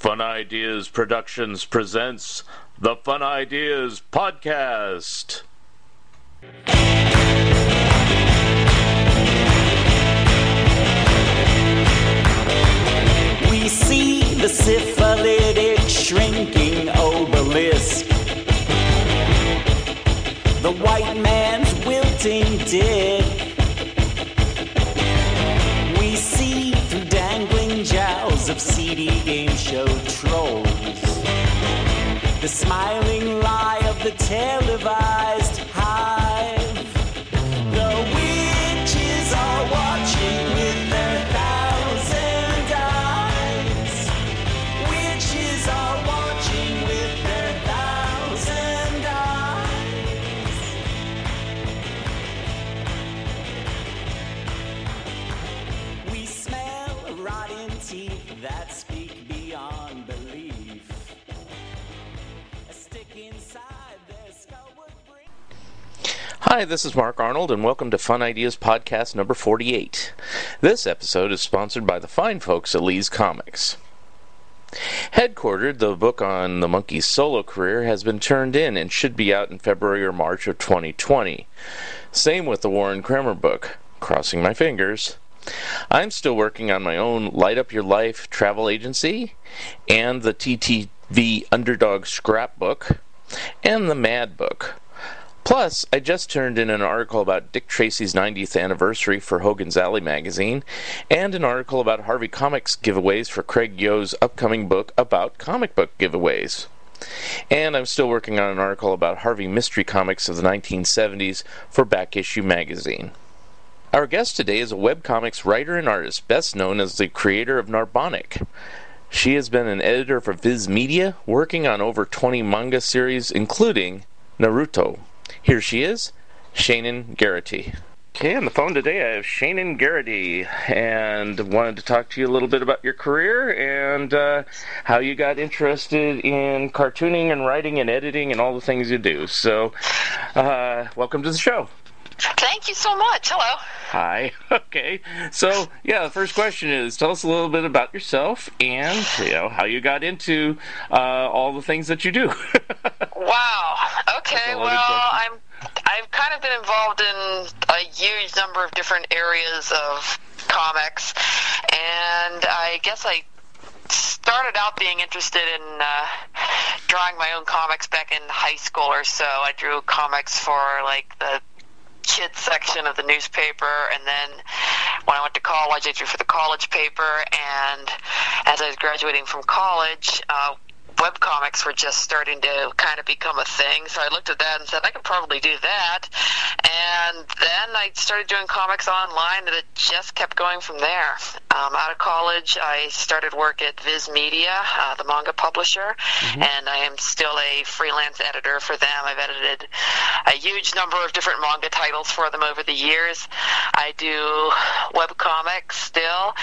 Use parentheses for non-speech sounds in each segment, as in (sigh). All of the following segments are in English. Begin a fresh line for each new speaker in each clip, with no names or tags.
Fun Ideas Productions presents the Fun Ideas Podcast.
We see the syphilitic shrinking obelisk. The white man's wilting dick. Jowls game show trolls. The smiling lie of the televised
Hi, this is Mark Arnold, and welcome to Fun Ideas Podcast number 48. This episode is sponsored by the fine folks at Lee's Comics. Headquartered, the book on the Monkees' solo career has been turned in and should be out in February or March of 2020. Same with the Warren Kremer book. Crossing my fingers. I'm still working on my own Light Up Your Life travel agency and the TTV Underdog Scrapbook and the Mad Book. Plus, I just turned in an article about Dick Tracy's 90th anniversary for Hogan's Alley magazine, and an article about Harvey Comics giveaways for Craig Yoe's upcoming book about comic book giveaways. And I'm still working on an article about Harvey Mystery Comics of the 1970s for Back Issue magazine. Our guest today is a webcomics writer and artist, best known as the creator of Narbonic. She has been an editor for Viz Media, working on over 20 manga series, including Naruto. Here she is, Shaenon Garrity. Okay, on the phone today I have Shaenon Garrity, and wanted to talk to you a little bit about your career and uh, how you got interested in cartooning and writing and editing and all the things you do. So, uh, welcome to the show.
Thank you so much. Hello.
Hi. (laughs) Okay. So, yeah, the first question is tell us a little bit about yourself and, you know, how you got into uh, all the things that you do. (laughs)
Wow. Okay. Well. I'm. I've kind of been involved in a huge number of different areas of comics, and I guess I started out being interested in uh, drawing my own comics back in high school or so. I drew comics for like the kids section of the newspaper and then when I went to college I drew for the college paper and as I was graduating from college uh, webcomics were just starting to kind of become a thing so I looked at that and said I could probably do that and then I started doing comics online and it just kept going from there um, out of college I started work at Viz Media uh, the manga publisher and I am still a freelance editor for them I've edited a huge number of different manga titles for them over the years. I do web comics still,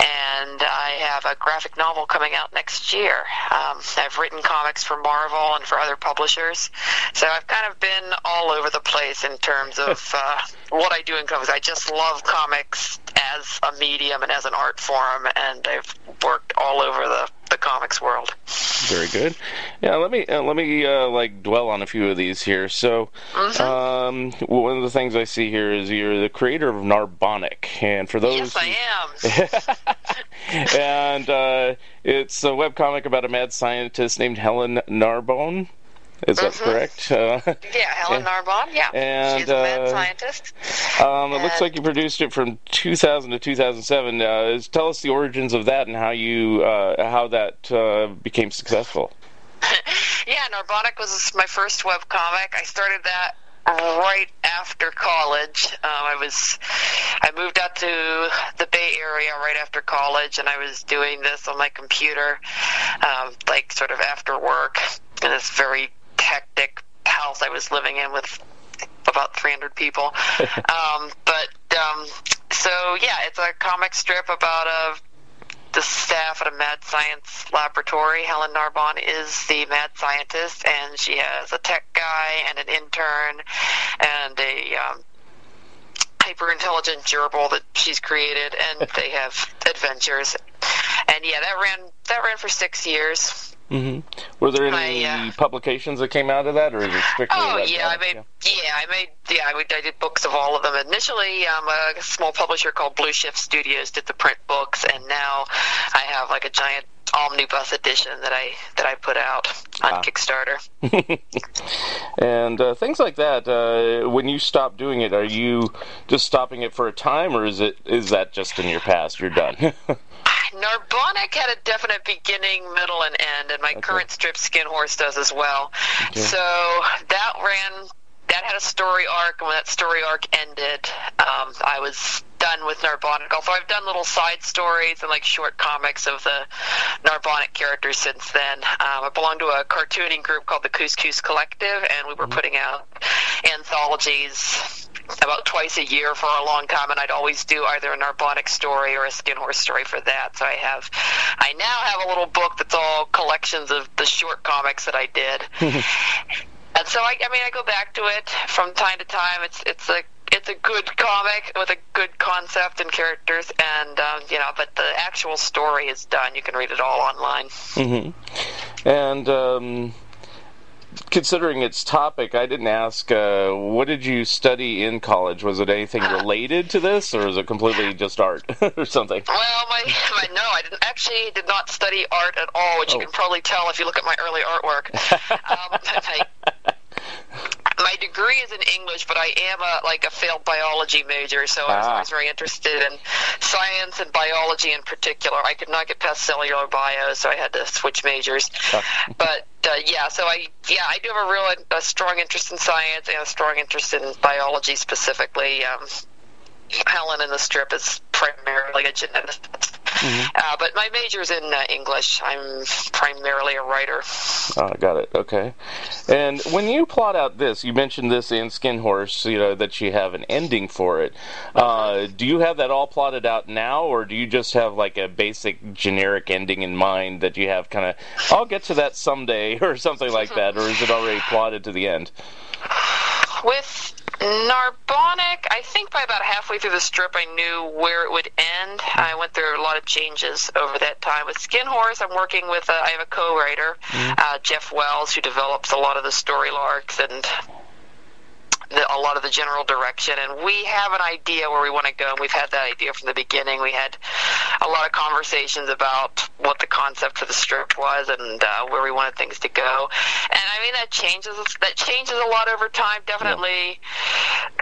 and I have a graphic novel coming out next year. Um, I've written comics for Marvel and for other publishers, so I've kind of been all over the place in terms of (laughs) uh, what I do in comics. I just love comics as a medium and as an art form, and I've worked all over the, the comics world.
Very good. Yeah, let me uh, let me uh, like dwell on a few of these here. So, um, one of the things I see here is you're the creator of Narbonic, and for those
Yes, I am. (laughs)
and uh, it's a webcomic about a mad scientist named Helen Narbonne. Is that correct? (laughs) Uh,
Yeah, Helen Narbonne. Yeah,
and,
she's a mad
uh,
scientist.
um, it looks like you produced it from 2000 to 2007. Uh, is- tell us the origins of that and how you uh, how that uh, became successful. (laughs)
Yeah, Narbonic was my first web comic. I started that right after college. Um, I was I moved out to the Bay Area right after college, and I was doing this on my computer, um, like sort of after work in this very hectic house I was living in with about 300 people. (laughs) um, but um, so yeah, it's a comic strip about a the staff at a mad science laboratory. Helen Narbonne is the mad scientist, and she has a tech guy and an intern and a um, hyper intelligent gerbil that she's created, and (laughs) they have adventures. and yeah, that ran that ran for six years.
Hmm Were there any
I, uh,
publications that came out of that, or is it strictly?
Oh yeah, I made yeah. I made yeah. I, would- I did books of all of them. Initially, um, a small publisher called Blue Shift Studios did the print books, and now I have like a giant omnibus edition that I that I put out on
Ah.
Kickstarter. (laughs)
And uh, things like that. Uh, when you stop doing it, are you just stopping it for a time, or is it is that just in your past? You're done. (laughs)
Narbonic had a definite beginning, middle, and end, and my current strip Skin Horse does as well. So that ran, that had a story arc, and when that story arc ended, um, I was done with Narbonic. Although I've done little side stories and like short comics of the Narbonic characters since then. Um, I belong to a cartooning group called the Couscous Collective, and we were putting out anthologies about twice a year for a long time, and I'd always do either a Narbonic story or a Skin Horse story for that. So I have, I now have a little book that's all collections of the short comics that I did. (laughs) and so I, I mean, I go back to it from time to time. It's it's a it's a good comic with a good concept and characters, and um, you know, but the actual story is done. You can read it all online.
hmm And um, considering its topic, I didn't ask. Uh, what did you study in college? Was it anything related to this, or is it completely just art (laughs) or something?
Well, my, my no, I didn't actually did not study art at all, which
Oh.
you can probably tell if you look at my early artwork. (laughs) um, (laughs) my, my degree is in English, but I am a like a failed biology major, so I was
Ah.
always very interested in science and biology in particular. I could not get past cellular bio, so I had to switch majors. (laughs) but uh, yeah, so I yeah I do have a real a strong interest in science and a strong interest in biology specifically. Um, Helen in the strip is primarily a geneticist. Uh, but my major's in uh, English. I'm primarily a writer.
Ah, got it. Okay. And when you plot out this, you mentioned this in Skin Horse, you know, that you have an ending for it. Uh, do you have that all plotted out now, or do you just have like a basic generic ending in mind that you have kind of, I'll get to that someday, (laughs) or something like that, or is it already plotted to the end?
With Narbonic, I think by about halfway through the strip, I knew where it would end. I went through a lot of changes over that time. With Skin Horse, I'm working with, uh, I have a co-writer, uh, Jeff Wells, who develops a lot of the story arcs and the, a lot of the general direction. And we have an idea where we want to go, and we've had that idea from the beginning. We had a lot of conversations about what the concept for the strip was and uh, where we wanted things to go. And I mean that changes that changes a lot over time. Definitely,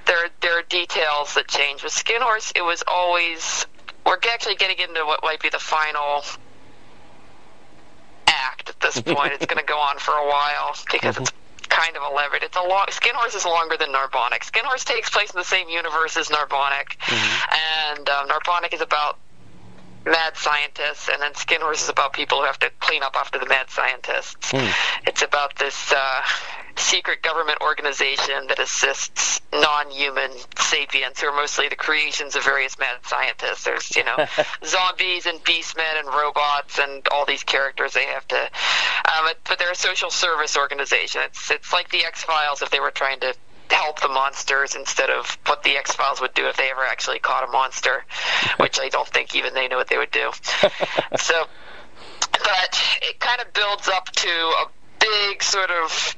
there there are details that change. With Skin Horse, it was always we're actually getting into what might be the final act at this (laughs) point. it's going to go on for a while because it's kind of a elaborate. It's a long Skin Horse is longer than Narbonic. Skin Horse takes place in the same universe as Narbonic, and um, Narbonic is about mad scientists, and then Skin Horse is about people who have to clean up after the mad scientists. It's about this uh, secret government organization that assists non-human sapiens, who are mostly the creations of various mad scientists. There's, you know, (laughs) zombies and beastmen and robots and all these characters they have to. Um, it- but they're a social service organization. It's it's like the X Files if they were trying to help the monsters instead of what the X Files would do if they ever actually caught a monster, which I don't think even they know what they would do. (laughs) so, but it kind of builds up to a big sort of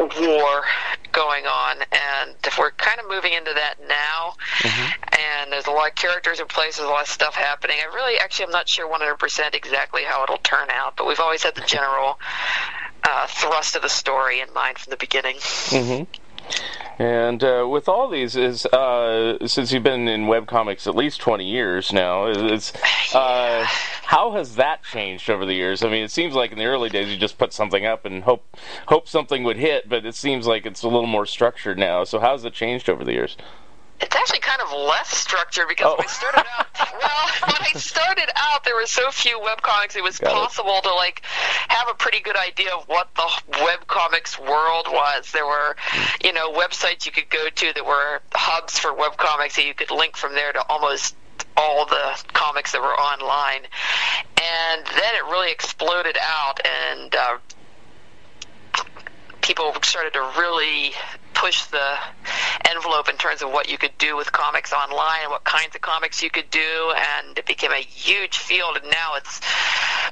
war going on, and if we're kind of moving into that now, and there's a lot of characters in place, there's a lot of stuff happening. I really, actually, I'm not sure 100% exactly how it'll turn out, but we've always had the general uh, thrust of the story in mind from the beginning.
And uh, with all these, is uh, since you've been in webcomics at least twenty years now, is uh, (sighs) how has that changed over the years? I mean, it seems like in the early days you just put something up and hope hope something would hit, but it seems like it's a little more structured now. So how's it changed over the years?
It's actually kind of less structured because when I
Oh.
started out, (laughs) well, when I started out, there were so few webcomics. It was
Got it.
possible to like have a pretty good idea of what the webcomics world was. There were, you know, websites you could go to that were hubs for webcomics that you could link from there to almost all the comics that were online. And then it really exploded out, and uh, people started to really push the envelope in terms of what you could do with comics online and what kinds of comics you could do, and it became a huge field. And now it's,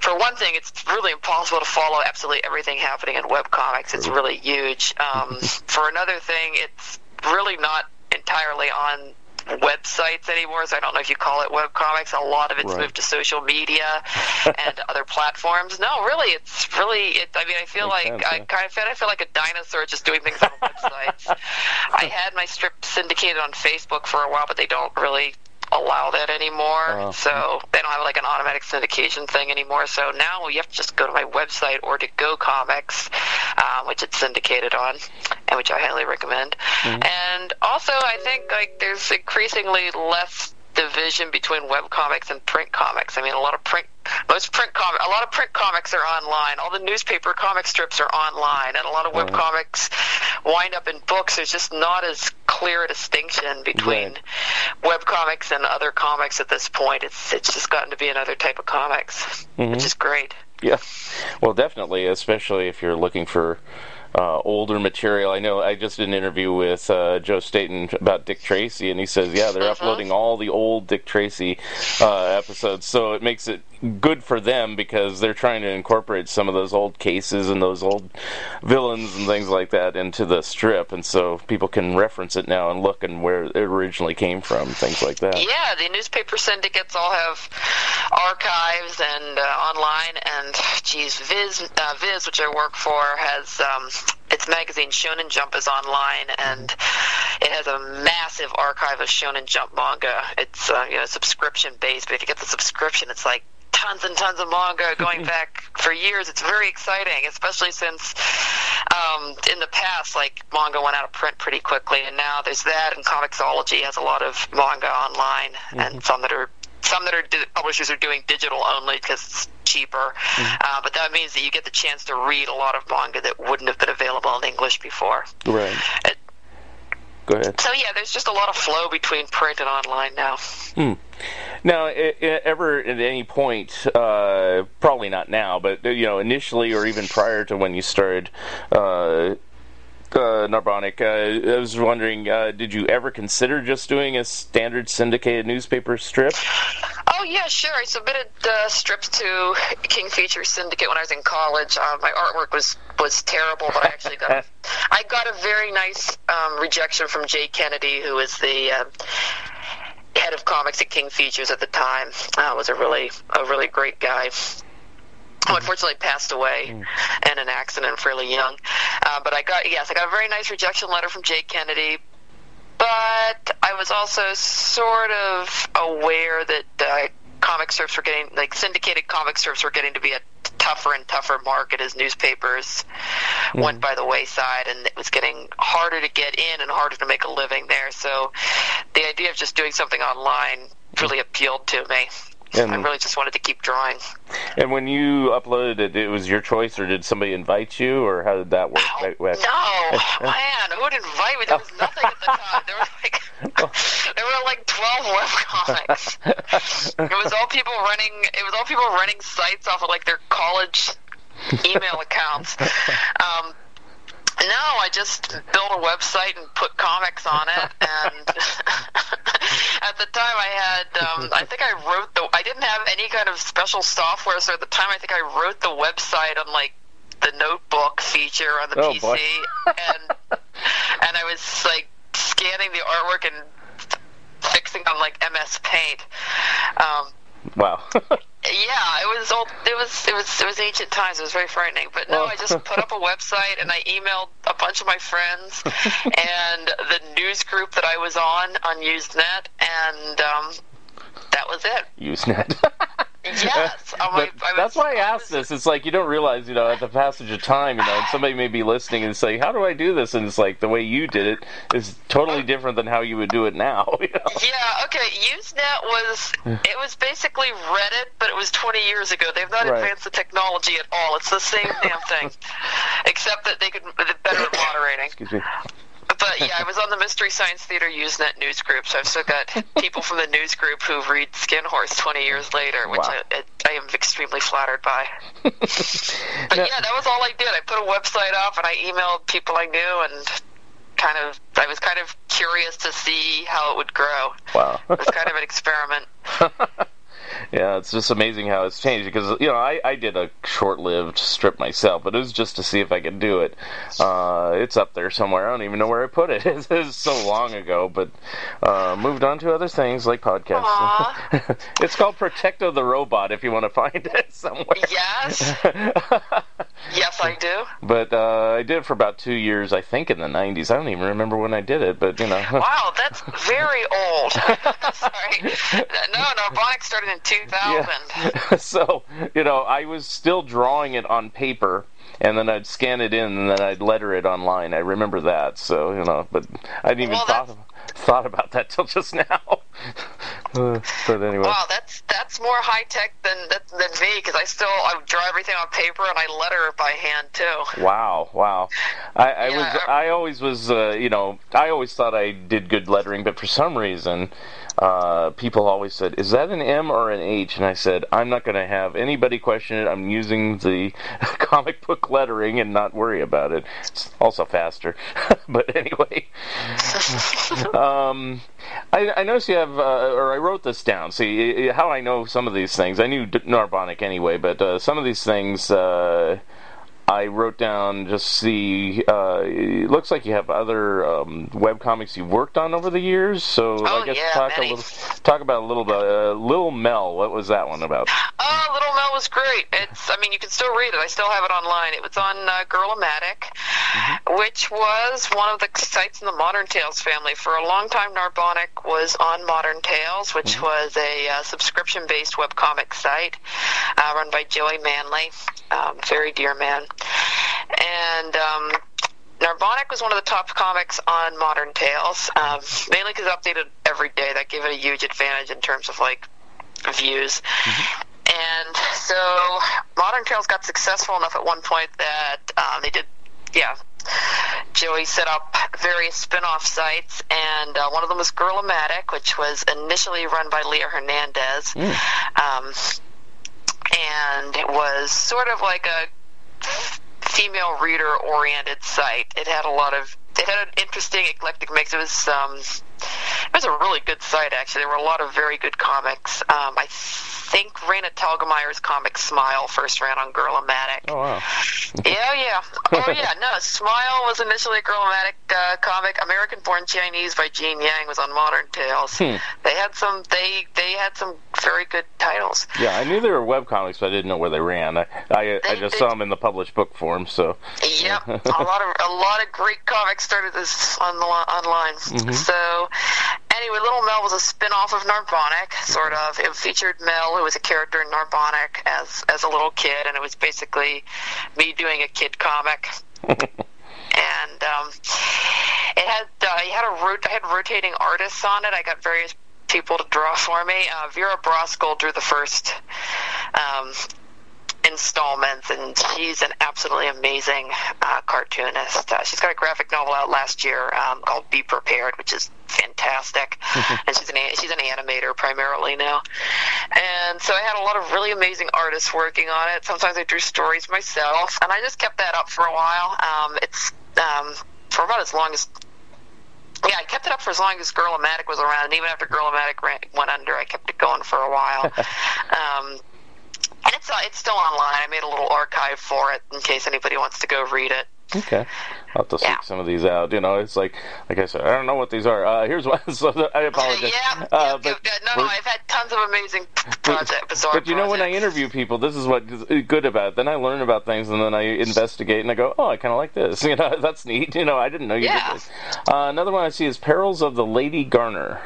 for one thing, it's really impossible to follow absolutely everything happening in web comics. It's really huge. Um, (laughs) for another thing, it's really not entirely on websites anymore, so I don't know if you call it web comics. A lot of it's
Right.
moved to social media (laughs) and other platforms. No, really, it's really. It, I mean, I feel
Makes
like
sense,
I
yeah.
kind of feel, I feel like a dinosaur just doing things on websites. (laughs) I had my strip syndicated on Facebook for a while, but they don't really allow that anymore.
Oh.
So they don't have like an automatic syndication thing anymore. So now you have to just go to my website or to Go Comics, um, which it's syndicated on, and which I highly recommend. And also, I think like there's increasingly less division between web comics and print comics. I mean, a lot of print, most print comic, a lot of print comics are online. All the newspaper comic strips are online, and a lot of web
Right.
comics wind up in books. There's just not as clear a distinction between
Right.
web comics and other comics at this point. It's it's just gotten to be another type of comics,
Mm-hmm.
which is great.
Yeah, well, definitely, especially if you're looking for uh, older material. I know I just did an interview with uh, Joe Staton about Dick Tracy, and he says, yeah, they're uploading all the old Dick Tracy uh, episodes, so it makes it good for them because they're trying to incorporate some of those old cases and those old villains and things like that into the strip, and so people can reference it now and look and where it originally came from, things like that.
Yeah, the newspaper syndicates all have archives and uh, online, and geez, Viz, uh, Viz, which I work for, has um, its magazine Shonen Jump is online, and it has a massive archive of Shonen Jump manga. It's uh, you know subscription based, but if you get the subscription, it's like tons and tons of manga (laughs) going back for years. It's very exciting, especially since um, in the past, like manga went out of print pretty quickly, and now there's that, and Comixology has a lot of manga online, and some that are some that are di- publishers are doing digital only because cheaper. Uh, but that means that you get the chance to read a lot of manga that wouldn't have been available in English before.
Right.
It-
Go ahead.
So yeah, there's just a lot of flow between print and online now.
Now, i- i- ever at any point, uh, probably not now, but you know, initially or even prior to when you started uh, uh, Narbonic, uh, I was wondering, uh, did you ever consider just doing a standard syndicated newspaper strip?
Oh yeah, sure. I submitted uh, strips to King Feature Syndicate when I was in college. Uh, my artwork was was terrible, but I actually got a, (laughs) I got a very nice um, rejection from Jay Kennedy, who was the uh, head of comics at King Features at the time. Uh, was a really a really great guy. Who unfortunately passed away in an accident fairly young. Uh, but I got yes, I got a very nice rejection letter from Jay Kennedy but I was also sort of aware that uh, comic strips were getting, like syndicated comic strips were getting to be a tougher and tougher market as newspapers went by the wayside, and it was getting harder to get in and harder to make a living there. So the idea of just doing something online really appealed to me.
And-
I really just wanted to keep drawing.
And when you uploaded it, it was your choice, or did somebody invite you, or how did that work?
Oh, no, man, who would invite me? There was nothing at the time. There were like (laughs) there were like twelve web comics. It was all people running. It was all people running sites off of like their college email accounts. Um, no, I just built a website and put comics on it, (laughs) and (laughs) at the time I had, um, I think I wrote the, I didn't have any kind of special software, so at the time I think I wrote the website on like the notebook feature on the
Oh,
PC,
boy.
and and I was like scanning the artwork and fixing on like MS Paint. Um,
Wow. (laughs)
yeah, it was old. It was it was it was ancient times. It was very frightening. But no, I just put up a (laughs) website and I emailed a bunch of my friends (laughs) and the news group that I was on on Usenet, and um, that was it.
Usenet. (laughs) (laughs)
Yes, like,
that's why I asked this. It's like you don't realize, you know, at the passage of time, you know, and somebody may be listening and say, "How do I do this?" And it's like the way you did it is totally different than how you would do it now. (laughs) You know?
Yeah, okay. Usenet was it was basically Reddit, but it was 20 years ago. They've not
Right.
advanced the technology at all. It's the same damn thing, (laughs) except that they could they're better at moderating.
Excuse me.
But yeah, I was on the Mystery Science Theater Usenet news group, so I've still got people from the news group who read Skin Horse 20 years later, which
Wow.
I, I, I am extremely flattered by. (laughs) But yeah, that was all I did. I put a website up and I emailed people I knew, and kind of I was kind of curious to see how it would grow.
Wow.
It was kind of an experiment. (laughs)
yeah, it's just amazing how it's changed because you know I, I did a short-lived strip myself, but it was just to see if I could do it. Uh, it's up there somewhere. I don't even know where I put it. (laughs) It was so long ago, but uh, moved on to other things like podcasts. (laughs) It's called Protecto the Robot if you want to find (laughs) it somewhere.
Yes, yes, I do.
but uh, I did it for about two years, I think, in the '90s. I don't even remember when I did it, but you know.
Wow, that's very old. Sorry. No, no, Narbonic started in 2000.
Yeah. (laughs) so, you know, I was still drawing it on paper and then I'd scan it in and then I'd letter it online. I remember that. So, you know, but I didn't even
Well,
thought thought about that (laughs) till just now. (laughs) Uh, but anyway.
Wow, that's that's more high tech than than, than me because I still I draw everything on paper and I letter it by hand too.
Wow, wow. I, I
Yeah,
was
I-
I always was uh, you know, I always thought I did good lettering, but for some reason uh, people always said, "Is that an M or an H?" And I said, "I'm not going to have anybody question it. I'm using the (laughs) comic book lettering and not worry about it. It's also faster." (laughs) but anyway, (laughs) um, I, I noticed you have, uh, or I wrote this down. See how I know some of these things. I knew D- Narbonic anyway, but uh, some of these things. I wrote down just the. Uh, it looks like you have other um, web comics you've worked on over the years. So
Oh,
I guess
yeah,
talk
many.
a little. Talk about a little bit. Uh, Little Mel. What was that one about?
Oh, Little Mel was great. It's, I mean, you can still read it. I still have it online. It was on uh, Girlamatic, which was one of the sites in the Modern Tales family. For a long time, Narbonic was on Modern Tales, which was a uh, subscription-based webcomic site uh, run by Joey Manley, um, very dear man. And um, Narbonic was one of the top comics on Modern Tales, um, mainly because it updated every day. That gave it a huge advantage in terms of like views. And so Modern Tales got successful enough at one point that um, they did, yeah. Joey set up various spin-off sites, and uh, one of them was Girlamatic, which was initially run by Lea Hernandez. Um, and it was sort of like a female reader oriented site. It had a lot of it had an interesting eclectic mix. It was um it was a really good site actually. There were a lot of very good comics. Um I think Raina Telgemeier's comic Smile first ran on Girlamatic.
Oh wow.
Yeah, yeah. Oh, yeah. No, Smile was initially a Girlamatic uh, comic. American Born Chinese by Gene Yang was on Modern Tales.
Hmm.
They had some. They they had some very good titles.
Yeah, I knew they were web comics, but I didn't know where they ran. I I, I just saw them in the published book form. So
Yep, (laughs) a lot of a lot of great comics started this on the online.
Mm-hmm.
So, anyway, Little Mel was a spin-off of Narbonic, sort of. It featured Mel, who was a character in Narbonic as as a little kid, and it was basically me doing a kid comic. (laughs) and um, it had uh, had a rot- I had rotating artists on it. I got various people to draw for me. Uh, Vera Brosgol drew the first um, installments, and she's an absolutely amazing uh, cartoonist. Uh, she's got a graphic novel out last year um, called Be Prepared, which is fantastic. (laughs) and she's an a- she's an animator primarily now. And so I had a lot of really amazing artists working on it. Sometimes I drew stories myself, and I just kept that up for a while. Um, it's um, for about as long as yeah, I kept it up for as long as Girlamatic was around, and even after Girlamatic ran, went under, I kept it going for a while. (laughs) um, and it's uh, it's still online. I made a little archive for it in case anybody wants to go read it.
okay, I'll have to
Yeah.
seek some of these out. You know, it's like like I said, I don't know what these are. Uh, here's one. (laughs) So I apologize.
yeah,
Uh,
yeah,
but
yeah, no, no, I've had tons of amazing (laughs) project, bizarre
But you know, when I interview people, this is what is good about it. Then I learn about things, and then I investigate, and I go, "Oh, I kind of like this." (laughs) You know, that's neat. You know, I didn't know you
Yeah.
did this. Uh, another one I see is "Perils of the Lady Garner."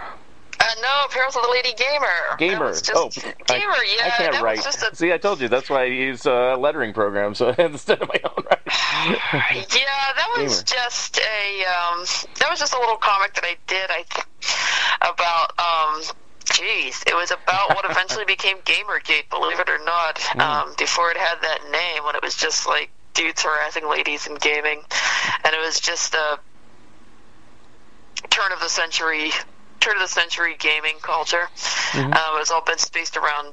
Uh, no, Perils of the Lady Gamer.
Gamer.
just,
oh,
Gamer.
I,
yeah,
I can't write.
a
See, I told you that's why I use a lettering program, so (laughs) instead of my own writing. (sighs)
Yeah, that was
Gamer.
just a um, that was just a little comic that I did. I th- about um, geez, it was about what eventually (laughs) became Gamergate. Believe it or not, um, before it had that name, when it was just like dudes harassing ladies in gaming, and it was just a turn of the century. Turn of the century gaming culture.
Mm-hmm.
Um, it was all been spaced around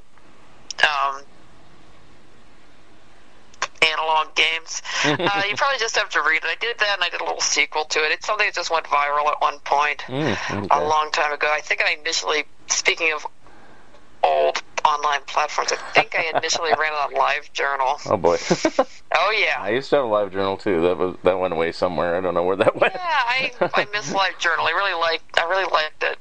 um, analog games. uh, you probably just have to read it. I did that, and I did a little sequel to it. It's something that just went viral at one point
Mm,
a long time ago. I think I initially, speaking of old online platforms, I think I initially ran it on LiveJournal.
Oh boy. (laughs)
Oh yeah.
I used to have a live journal too. That was that went away somewhere. I don't know where that went.
Yeah, I I miss LiveJournal. I really liked I really liked it.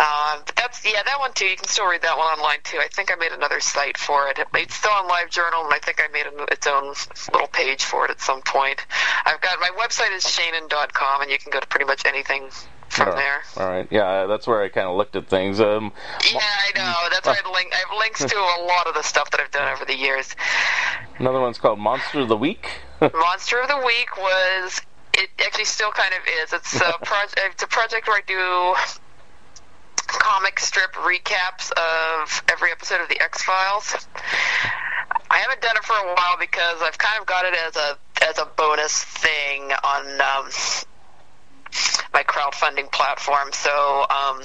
Um, but that's yeah, that one too. You can still read that one online too. I think I made another site for it. It's still on LiveJournal, and I think I made an, its own little page for it at some point. I've got my website is shaenon.com, and you can go to pretty much anything from there.
All right. Yeah, that's where I kind of looked at things. Um,
Yeah, I know. That's why I, link, I have links to a (laughs) lot of the stuff that I've done over the years.
another one's called Monster of the Week. (laughs)
Monster of the Week was. It actually still kind of is. It's a (laughs) project. It's a project where I do comic strip recaps of every episode of the X Files. I haven't done it for a while because I've kind of got it as a as a bonus thing on um, my crowdfunding platform. So um,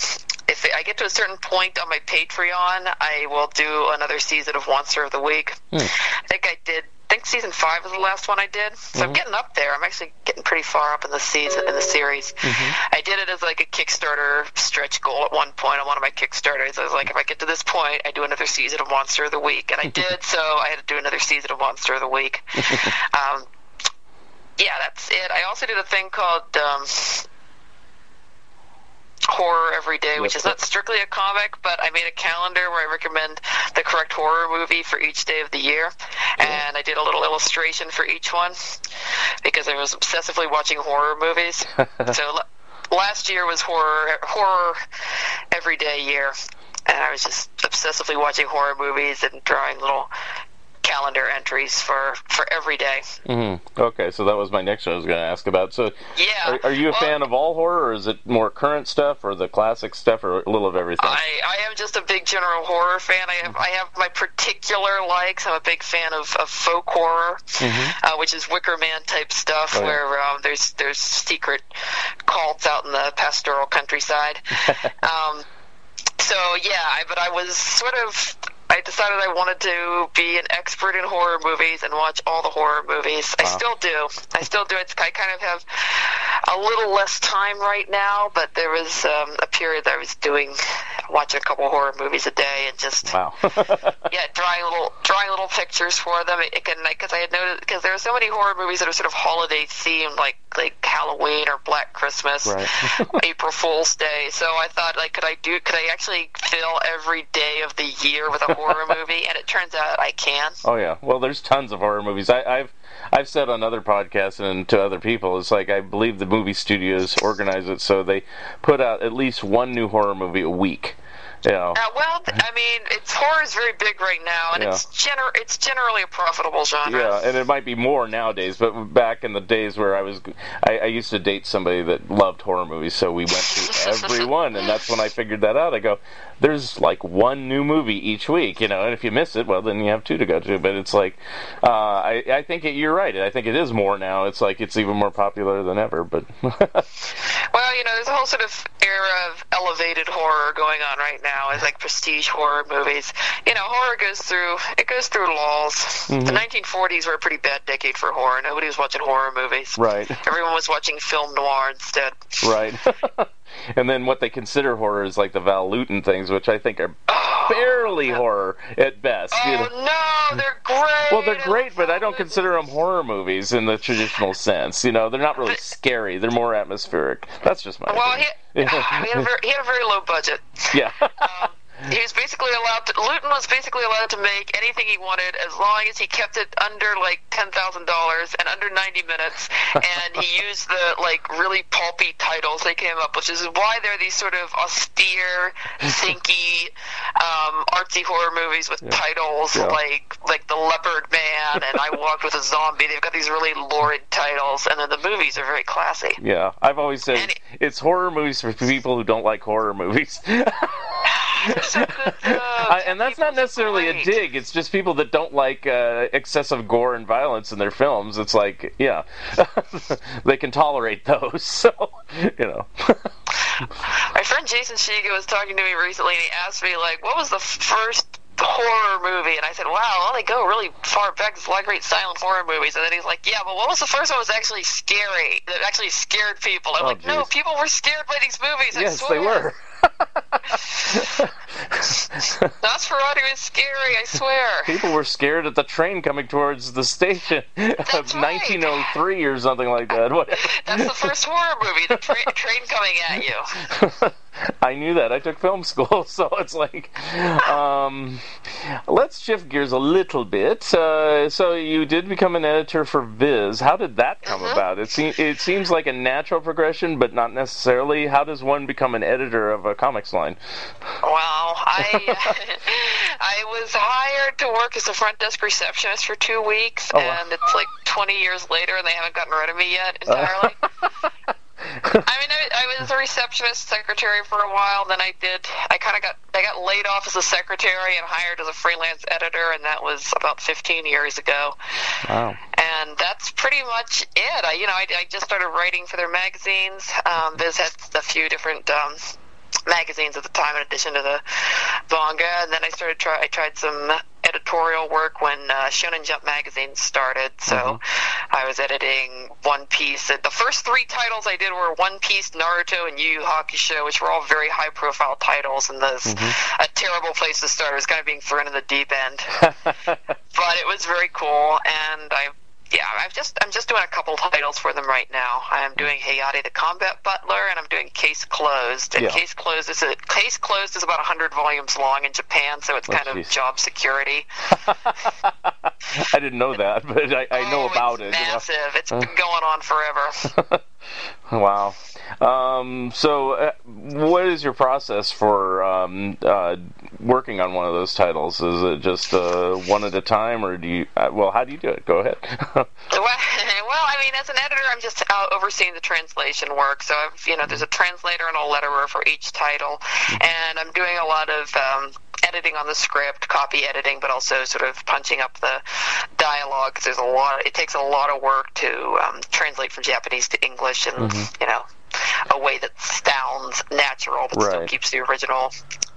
if I get to a certain point on my Patreon, I will do another season of Monster of the Week. I think I did. I think season five was the last one I did. So I'm getting up there. I'm actually getting pretty far up in the season in the series. I did it as like a Kickstarter stretch goal at one point on one of my Kickstarters. I was like, if I get to this point, I do another season of Monster of the Week, and I (laughs) did. So I had to do another season of Monster of the Week. (laughs) um, yeah, that's it. I also did a thing called um, Horror Every Day, which is not strictly a comic, but I made a calendar where I recommend the correct horror movie for each day of the year, and I did a little illustration for each one because I was obsessively watching horror movies. (laughs) so l- last year was horror horror every day year, and I was just obsessively watching horror movies and drawing little calendar entries for for every day.
hmm Okay, so that was my next one I was going to ask about. So,
Yeah.
are, are you a
Well,
fan of all horror, or is it more current stuff, or the classic stuff, or a little of everything?
I, I am just a big general horror fan. I have I have my particular likes. I'm a big fan of, of folk horror, uh, which is Wicker Man type stuff,
Mm-hmm. Oh, yeah.
where um, there's there's secret cults out in the pastoral countryside. (laughs) um, so yeah, I, but I was sort of. I decided I wanted to be an expert in horror movies and watch all the horror movies. I still do. I still do. It's, I kind of have a little less time right now, but there was um, a period that I was doing watching a couple horror movies a day and just
wow. (laughs)
yeah, drawing little drawing little pictures for them. It, it can because I had noticed because there are so many horror movies that are sort of holiday themed, like like Halloween or Black Christmas,
Right. (laughs)
April Fool's Day. So I thought, like, could I do? Could I actually fill every day of the year with a horror (laughs) movie? And it turns out I can.
Oh yeah. Well, there's tons of horror movies. I, I've I've said on other podcasts and to other people, it's like I believe the movie studios organize it so they put out at least one new horror movie a week. Know.
Uh, well, I mean, it's horror is very big right now, and
Yeah.
it's gener- it's generally a profitable genre.
Yeah, and it might be more nowadays, but back in the days where I was, I, I used to date somebody that loved horror movies, so we went to (laughs) every one, and that's when I figured that out. I go, there's like one new movie each week, you know, and if you miss it, well, then you have two to go to. But it's like, uh, I, I think it, you're right. I think it is more now. It's like it's even more popular than ever. But (laughs)
Well, you know, there's a whole sort of era of elevated horror going on right now. It's like prestige horror movies. You know, horror goes through it goes through lulls. Mm-hmm. The 1940s were a pretty bad decade for horror. Nobody was watching horror movies.
right,
Everyone was watching film noir instead.
right. (laughs) and then what they consider horror is like the Val Lewton things, which I think are barely horror at best. you know.
Oh no, they're great.
Well, they're great, but I don't consider them horror movies in the traditional (laughs) sense. You know, they're not really scary. They're more atmospheric. That's just my.
Well, he, he, had a very, he had a very low budget. (laughs)
yeah.
Um, he was basically allowed to. Lewton was basically allowed to make anything he wanted as long as he kept it under like ten thousand dollars and under ninety minutes, (laughs) and he used the like really pulpy titles they came up, with, which is why they're these sort of austere, thinky, um, artsy horror movies with titles
Yeah.
like like the Leopard Man and I Walked with a Zombie. They've got these really lurid titles, and then the movies are very classy.
yeah. I've always said
And
it's horror movies for people who don't like horror movies. (laughs)
They're so good, though. (laughs)
I, and that's not
People's
necessarily a dig. It's just people that don't like uh, excessive gore and violence in their films. It's like, yeah, (laughs) they can tolerate those. (laughs) So, you know.
My friend Jason Shiga was talking to me recently, and he asked me like, "What was the first horror movie, and I said, "Wow, well, they go really far back. There's a lot of great silent horror movies." And then he's like, "Yeah, but what was the first one? that Was actually scary. That actually scared people." I'm
Oh,
like, "No, people were scared by these movies. I
yes,
swear.
they were.
Nosferatu is scary. I swear."
People were scared at the train coming towards the station (laughs) of
That's right.
1903 or something like that. Whatever.
That's the first horror movie. The tra- train coming at you. (laughs)
I knew that. I took film (laughs) school, so it's like, um, let's shift gears a little bit. Uh, so you did become an editor for Viz. How did that come
Uh-huh.
about? It seems it seems like a natural progression, but not necessarily. How does one become an editor of a comics line?
Well, I (laughs) I was hired to work as a front desk receptionist for two weeks,
Oh, wow.
and it's like 20 years later, and they haven't gotten rid of me yet (laughs) entirely. I mean, I, I was a receptionist secretary for a while. Then I did. I kind of got. I got laid off as a secretary and hired as a freelance editor, and that was about 15 years ago.
Wow.
And that's pretty much it. I, you know, I, I just started writing for their magazines. Um, Viz had a few different um, magazines at the time, in addition to the manga. And then I started try. I tried some editorial work when uh, Shonen Jump magazine started. So I was editing One Piece. The first three titles I did were One Piece, Naruto, and Yu Yu Hakusho, which were all very high-profile titles. And those a terrible place to start. It was kind of being thrown in the deep end (laughs) but it was very cool and I yeah, I've just I'm just doing a couple titles for them right now. I'm doing Hayate the Combat Butler and I'm doing Case Closed. And
Yeah.
Case Closed is a Case Closed is about 100 volumes long in Japan, so it's
Oh,
kind
jeez.
of job security. (laughs) (laughs)
I didn't know that, but I, I know
Oh,
about
it's
it. you know.
Massive. It's been going on forever. (laughs)
Wow. Um, so, uh, what is your process for um, uh, working on one of those titles? Is it just uh, one at a time, or do you? Uh, well, how do you do it? Go ahead. (laughs) (laughs)
well, I mean, as an editor, I'm just uh, overseeing the translation work. So, I've, you know, there's a translator and a letterer for each title, and I'm doing a lot of um, editing on the script, copy editing, but also sort of punching up the dialogue. 'cause there's a lot. It takes a lot of work to um, translate from Japanese to English, and you know, a way that sounds natural but still keeps the original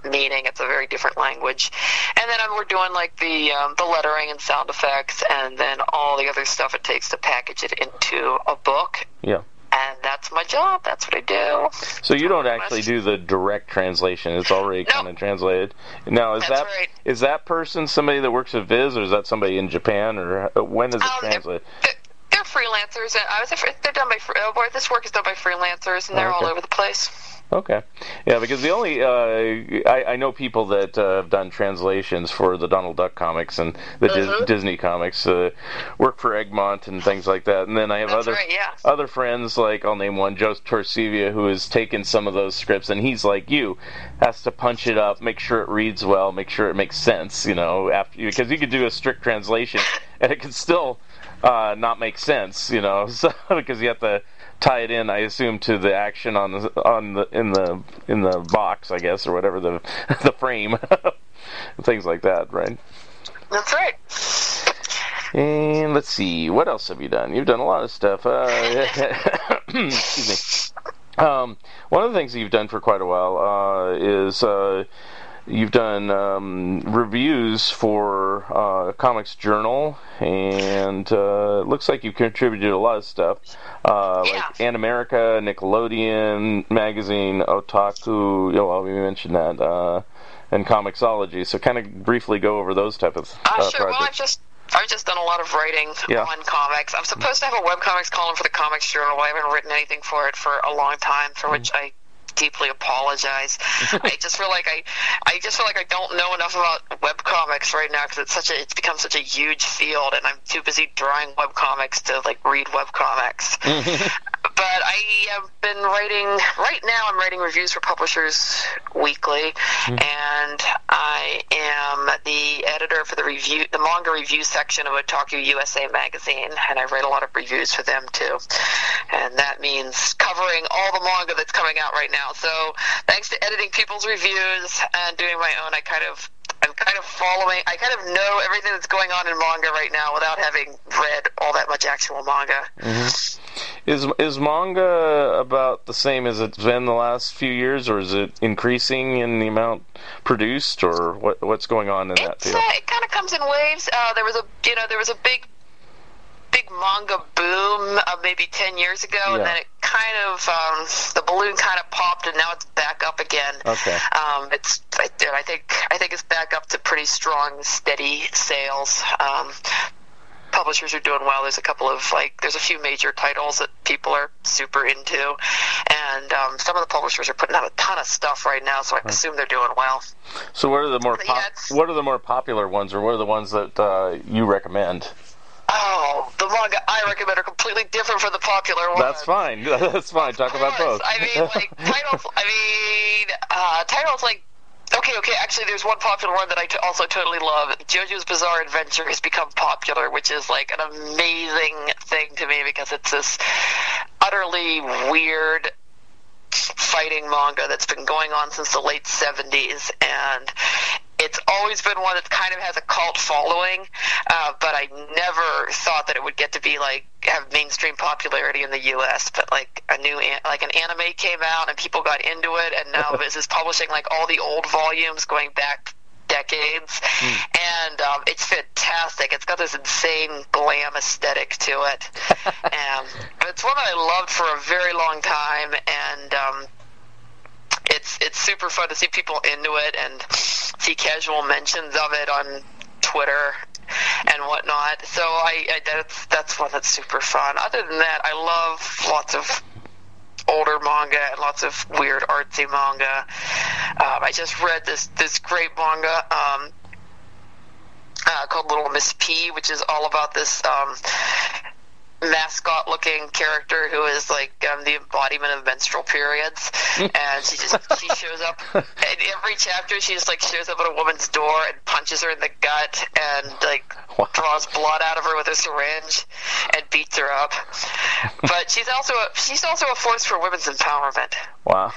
meaning. It's a very different language. And then um, we're doing like the um, the lettering and sound effects, and then all the other stuff it takes to package it into a book.
yeah.
And that's my job. That's what I do.
So you don't actually do the direct translation; it's already
No.
kind of translated. Now, is
That's
that is
right.
that person somebody that works at Viz, or is that somebody in Japan, or when is it
Um, they're-
translated?
They're, they're freelancers, and I was they're done by free- uh, boy, this work is done by freelancers, and they're all
Okay.
over the place.
Okay, yeah, because the only uh, I, I know people that uh, have done translations for the Donald Duck comics and the Dis-
Mhm.
Disney comics, uh, work for Egmont and things like that. And then I have
That's
other
right, yeah.
other friends like I'll name one, Joe Torcivia, who has taken some of those scripts and he's like you, has to punch it up, make sure it reads well, make sure it makes sense, you know, after because you could do a strict translation and it could still uh, not make sense, you know, (laughs) so because you have to tie it in, I assume, to the action on the on the in the in the box, I guess, or whatever the (laughs) the frame, (laughs) things like that, right?
That's right.
And let's see, what else have you done? You've done a lot of stuff. Uh, (coughs) excuse me. Um, one of the things that you've done for quite a while uh, is uh, you've done um, reviews for uh, Comics Journal, and uh, it looks like you've contributed a lot of stuff, uh,
Yeah.
like Animerica, Nickelodeon magazine, Otaku. You know, we mentioned that. Uh, and Comixology, so kind of briefly go over those type of
Uh,
uh,
sure. Well, I've just I've just done a lot of writing
Yeah.
on comics. I'm supposed to have a webcomics column for the Comics Journal. I haven't written anything for it for a long time, for which I deeply apologize. (laughs) I just feel like I, I just feel like I don't know enough about webcomics right now because it's such a, it's become such a huge field, and I'm too busy drawing webcomics to like read webcomics. (laughs) but I have been writing. Right now, I'm writing reviews for Publishers Weekly, mm-hmm. and I am the editor for the review, the manga review section of Otaku USA magazine, and I write a lot of reviews for them too. And that means covering all the manga that's coming out right now. So, thanks to editing people's reviews and doing my own, I kind of I'm kind of following. I kind of know everything that's going on in manga right now without having read all that much actual manga.
Is is manga about the same as it's been the last few years, or is it increasing in the amount produced, or what what's going on in that
It's,
field?
uh, it kind of comes in waves. Uh, there was a you know there was a big big manga boom uh, maybe 10 years ago
Yeah.
and then it kind of um, the balloon kind of popped and now it's back up again
Okay.
um, it's I, I think I think it's back up to pretty strong steady sales um, publishers are doing well there's a couple of like there's a few major titles that people are super into and um, some of the publishers are putting out a ton of stuff right now so I assume they're doing well
So what are the more
Yeah,
pop, what are the more popular ones, or what are the ones that uh, you recommend?
Oh, the manga I recommend are completely different from the popular ones.
That's fine. (laughs) That's fine. Talk about both.
I mean, (laughs) like titles. I mean, uh, titles like. Okay, okay. Actually, there's one popular one that I t- also totally love. JoJo's Bizarre Adventure has become popular, which is like an amazing thing to me because it's this utterly weird fighting manga that's been going on since the late 70s and it's always been one that kind of has a cult following uh, but i never thought that it would get to be like have mainstream popularity in the us but like a new an- like an anime came out and people got into it and now (laughs) Viz is publishing like all the old volumes going back decades. And um, it's fantastic. It's got this insane glam aesthetic to it. (laughs) And it's one that I loved for a very long time, and um, it's it's super fun to see people into it and see casual mentions of it on Twitter and whatnot. So I, I that's that's one that's super fun. Other than that, I love lots of older manga and lots of weird artsy manga. Um, I just read this this great manga. Um, uh, called Little Miss P, which is all about this um, mascot looking character who is like um, the embodiment of menstrual periods (laughs) and she just she shows up in every chapter she just like shows up at a woman's door and punches her in the gut and like
Wow.
draws blood out of her with a syringe and beats her up but she's also a, she's also a force for women's empowerment
Wow.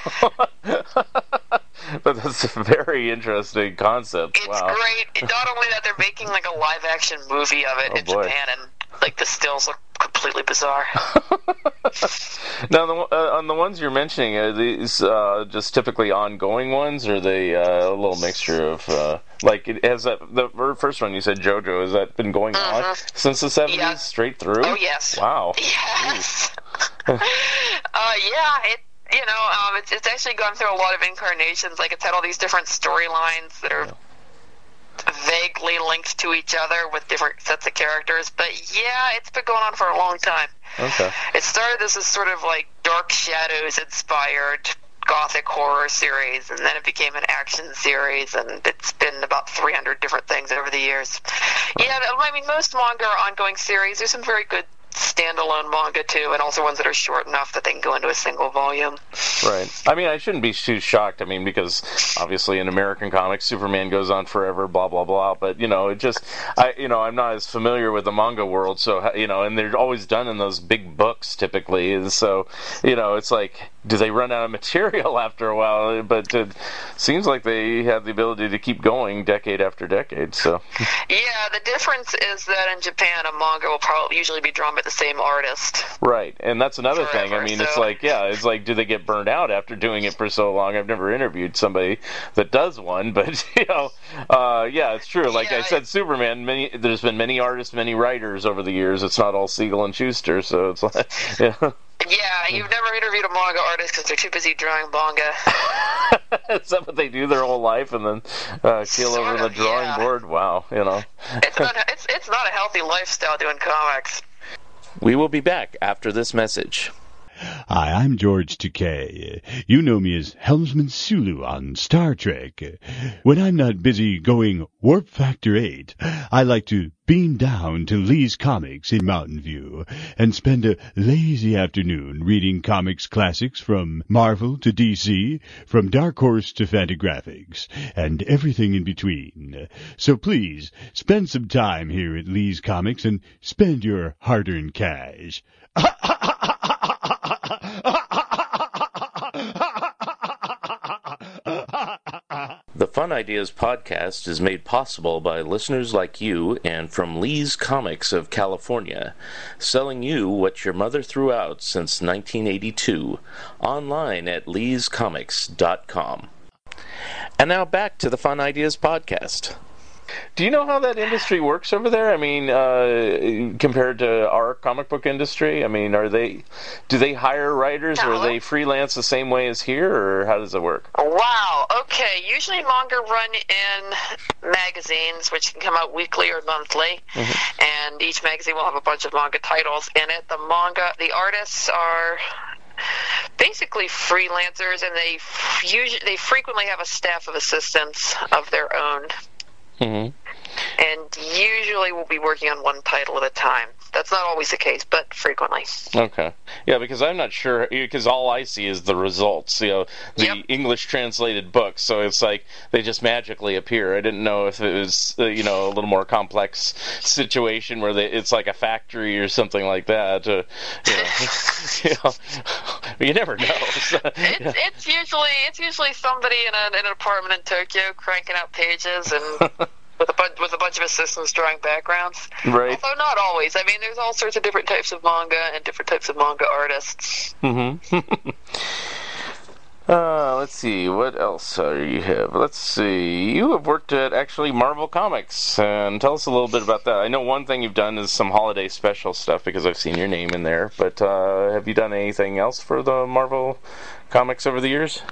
(laughs) but that's a very interesting concept.
it's
wow.
great not only that they're making like a live action movie of it
Oh,
in
boy.
Japan and like the stills look completely bizarre (laughs)
Now, the, uh, on the ones you're mentioning, are these uh, just typically ongoing ones, or are they uh, a little mixture of uh, like it has that the first one you said JoJo has that been going on since the 70s
Yeah.
straight through?
Oh, yes.
Wow. (laughs)
Yes. (laughs) uh, yeah, it you know um, it's it's actually gone through a lot of incarnations. Like it's had all these different storylines that are vaguely linked to each other with different sets of characters. But yeah, it's been going on for a long time.
Okay.
It started as a sort of like Dark Shadows inspired gothic horror series, and then it became an action series, and it's been about 300 different things over the years. Yeah, I mean, most manga are ongoing series. There's some very good standalone manga too, and also ones that are short enough that they can go into a single volume.
Right. I mean, I shouldn't be too shocked. I mean, because obviously in American comics, Superman goes on forever, blah blah blah. But you know, it just, I, you know, I'm not as familiar with the manga world, so you know, and they're always done in those big books typically, and so you know, it's like, do they run out of (laughs) material after a while? But it seems like they have the ability to keep going decade after decade. So, (laughs)
Yeah, the difference is that in Japan, a manga will probably usually be drawn by the same artist.
right, and that's another thing. I
Forever,
mean, it's like, yeah, it's like, do they get burned out after doing it for so long? I've never interviewed somebody that does one, (laughs) but you know, uh, yeah, it's true. Like
Yeah,
I said, Superman. Many there's been many artists, many writers over the years. It's not all Siegel and Shuster, so it's like, (laughs) yeah.
Yeah, you've never interviewed a manga artist because they're too busy drawing manga. (laughs)
Is that what they do their whole life and then uh, keel
Sort
over the drawing
yeah.
board? Wow, you know.
It's not. It's it's not a healthy lifestyle doing comics.
We will be back after this message.
Hi, I'm George Takei. You know me as Helmsman Sulu on Star Trek. When I'm not busy going Warp Factor 8, I like to beam down to Lee's Comics in Mountain View and spend a lazy afternoon reading comics classics from Marvel to DC, from Dark Horse to Fantagraphics, and everything in between. So please, spend some time here at Lee's Comics and spend your hard-earned cash. (laughs)
The Fun Ideas podcast is made possible by listeners like you and from Lee's Comics of California, selling you what your mother threw out since 1982, online at leescomics.com. And now back to the Fun Ideas podcast. Do you know how that industry works over there? I mean, uh, compared to our comic book industry, I mean, are they do they hire writers or are they freelance the same way as here, or how does it work?
Wow. Okay. Usually manga run in magazines, which can come out weekly or monthly, and each magazine will have a bunch of manga titles in it. The manga, the artists are basically freelancers, and they usually they frequently have a staff of assistants of their own,
Mm-hmm.
And usually we'll be working on one title at a time. That's not always the case, but frequently.
Okay. Yeah, because I'm not sure because all I see is the results, you know, the
Yep.
English translated books. So it's like they just magically appear. I didn't know if it was uh, you know a little more complex situation where they, it's like a factory or something like that. Uh, you, know, (laughs) (laughs) you, know, you never know. (laughs) So,
It's, it's usually it's usually somebody in, a, in an apartment in Tokyo cranking out pages and with a bunch with a bunch of assistants drawing backgrounds.
right.
Although not always. I mean, there's all sorts of different types of manga and different types of manga artists.
Mm-hmm. (laughs) uh, let's see, what else are you have? Let's see. You have worked at actually Marvel Comics, and tell us a little bit about that. I know one thing you've done is some holiday special stuff because I've seen your name in there. But uh, have you done anything else for the Marvel Comics over the years?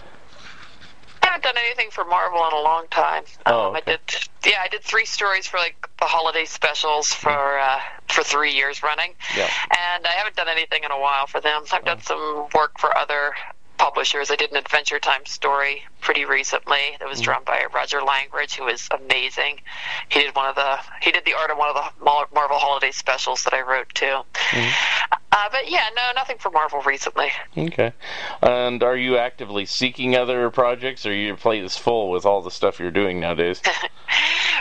I haven't done anything for Marvel in a long time.
Oh,
um,
okay.
I did, yeah, I did three stories for like the holiday specials for uh, for three years running,
Yeah.
and I haven't done anything in a while for them. I've done some work for other publishers. I did an Adventure Time story pretty recently that was drawn by Roger Langridge, who is amazing. He did one of the he did the art of one of the Marvel holiday specials that I wrote too. Uh, but yeah, no, nothing for Marvel recently.
Okay. And are you actively seeking other projects, or your plate is full with all the stuff you're doing nowadays? (laughs)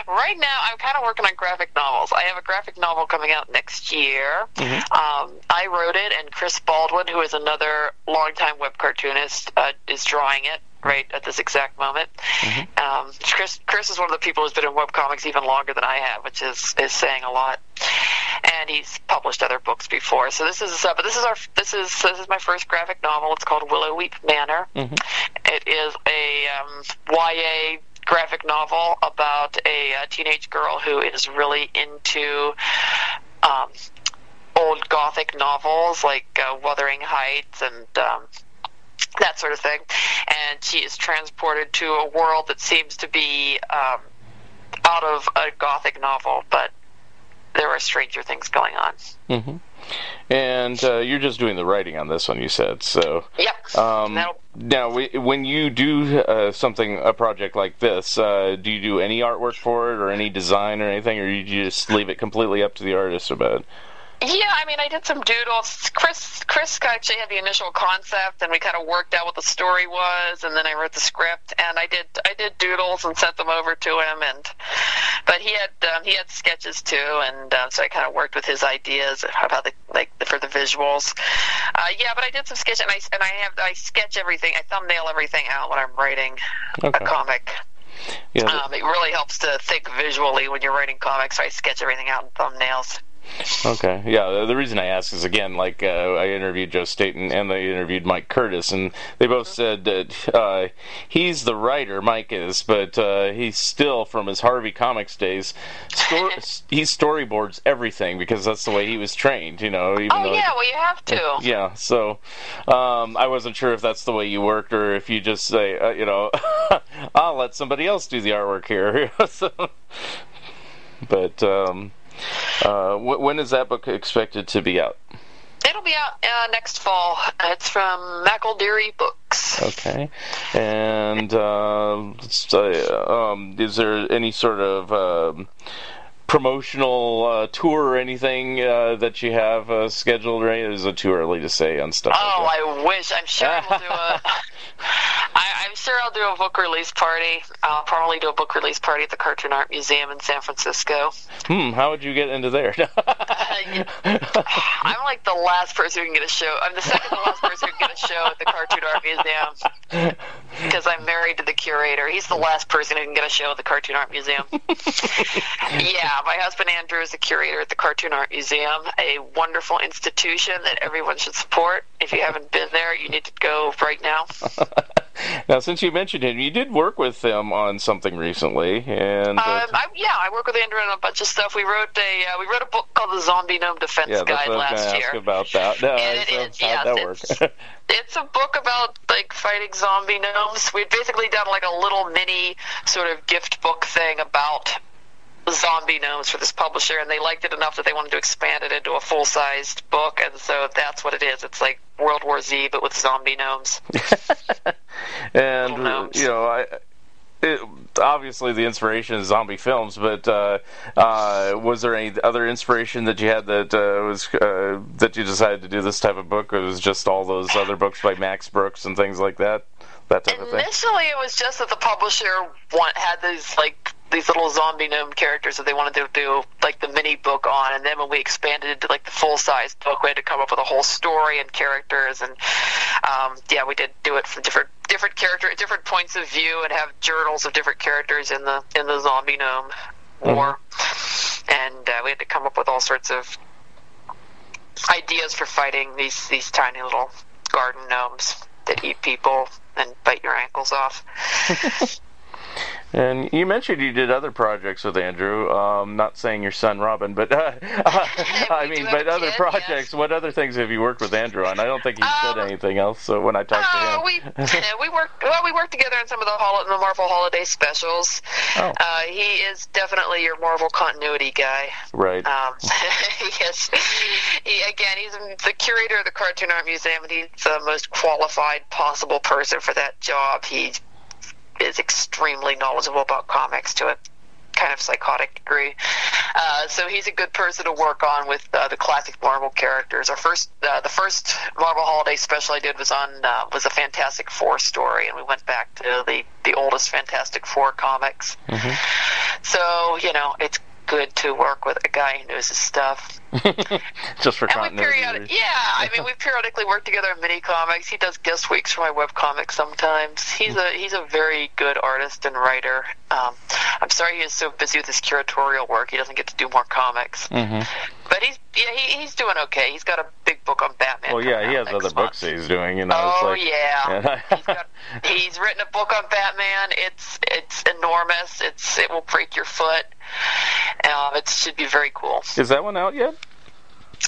Right now, I'm kind of working on graphic novels. I have a graphic novel coming out next year. Um, I wrote it, and Chris Baldwin, who is another longtime web cartoonist, uh, is drawing it right at this exact moment. Um, Chris, Chris is one of the people who's been in webcomics even longer than I have, which is is saying a lot. And he's published other books before. So this is, uh, but this is our this is this is my first graphic novel. It's called Willow Weep Manor. It is a um, YA graphic novel about a, uh teenage girl who is really into um, old gothic novels like uh, Wuthering Heights and um, that sort of thing. And she is transported to a world that seems to be um, out of a gothic novel, but there are stranger things going on.
hmm And uh, you're just doing the writing on this one, you said. So
Yep.
um,
That'll-
now, we- when you do uh, something, a project like this, uh, do you do any artwork for it, or any design, or anything, or you just leave it completely up to the artist about? it?
Yeah, I mean, I did some doodles. Chris, Chris actually had the initial concept, and we kind of worked out what the story was, and then I wrote the script, and I did, I did doodles and sent them over to him, and but he had, um, he had sketches too, and uh, so I kind of worked with his ideas about the like for the visuals. Uh, yeah, but I did some sketch, and I and I have I sketch everything, I thumbnail everything out when I'm writing
Okay.
a comic.
Yeah.
Um, it really helps to think visually when you're writing comics. So I sketch everything out in thumbnails.
Okay, yeah. The, reason I ask is again, like uh, I interviewed Joe Staton and they interviewed Mike Curtis, and they both said that uh, he's the writer, Mike is, but uh, he's still from his Harvey Comics days. Stor- (laughs) he storyboards everything because that's the way he was trained. You know. Even
Oh
though
yeah, well you have to.
Yeah, so um, I wasn't sure if that's the way you worked or if you just say, uh, you know, (laughs) I'll let somebody else do the artwork here. (laughs) so, but um, uh, wh- when is that book expected to be out?
It'll be out uh, next fall. It's from McElderry Books.
Okay, and uh, let's say, um, is there any sort of um, promotional uh, tour or anything uh, that you have uh, scheduled? Right? Is it too early to say on stuff?
Oh,
like?
I wish. I'm sure we'll do a. (laughs) (laughs) I, I'm sure I'll do a book release party. I'll probably do a book release party at the Cartoon Art Museum in San Francisco.
Hmm, how would you get into there? (laughs)
I'm like the last person who can get a show. I'm the second to last person who can get a show at the Cartoon Art Museum. because I'm married to the curator. He's the last person who can get a show at the Cartoon Art Museum. yeah, my husband Andrew is a curator at the Cartoon Art Museum, a wonderful institution that everyone should support. If you haven't been there, you need to go right now. (laughs)
now, since you mentioned him, you did work with him on something recently, and uh,
um, I, yeah, I work with Andrew on a bunch of stuff. We wrote a uh, we wrote a book called the Zombie Gnome Defense
yeah,
Guide last year.
about that. No,
it is, yeah,
that
it's, (laughs) it's a book about like fighting zombie gnomes. We'd basically done like a little mini sort of gift book thing about zombie gnomes for this publisher, and they liked it enough that they wanted to expand it into a full sized book, and so that's what it is. It's like World War Z, but with zombie gnomes. (laughs)
and gnomes. you know, I. It, obviously, the inspiration is zombie films, but uh, uh, was there any other inspiration that you had that uh, was uh, that you decided to do this type of book, or was just all those other books by Max Brooks and things like that? That type
Initially,
of thing.
Initially, it was just that the publisher want, had these like these little zombie gnome characters that they wanted to do like the mini book on and then when we expanded into like the full size book we had to come up with a whole story and characters and um, yeah we did do it from different different character different points of view and have journals of different characters in the in the zombie gnome mm-hmm. war and uh, we had to come up with all sorts of ideas for fighting these these tiny little garden gnomes that eat people and bite your ankles off (laughs)
And you mentioned you did other projects with Andrew. Um, not saying your son Robin, but (laughs) uh, I mean, but other kid, projects. Yes. What other things have you worked with Andrew on? I don't think he um, said anything else. So when I talked uh, to him,
we we worked well. We worked together on some of the, hol- the Marvel holiday specials. Oh. Uh, he is definitely your Marvel continuity guy.
Right.
Um, (laughs) yes. He, again, he's the curator of the Cartoon Art Museum, and he's the most qualified possible person for that job. He is extremely knowledgeable about comics to a kind of psychotic degree. Uh, so he's a good person to work on with uh, the classic Marvel characters. Our first, uh, the first Marvel Holiday special I did was on uh, was a Fantastic Four story, and we went back to the the oldest Fantastic Four comics. Mm-hmm. So you know, it's good to work with a guy who knows his stuff. (laughs)
Just for
and
continuity.
Periodic, yeah, I mean, we periodically work together in mini comics. He does guest weeks for my web comics sometimes. He's a he's a very good artist and writer. Um, I'm sorry he is so busy with his curatorial work, he doesn't get to do more comics. Mm-hmm. But he's yeah, he, he's doing okay. He's got a big book on Batman.
Well, yeah, he has
other
month. books he's doing. You know,
oh
like,
yeah, he's, got, he's written a book on Batman. It's it's enormous. It's it will break your foot. Um, it should be very cool.
Is that one out yet?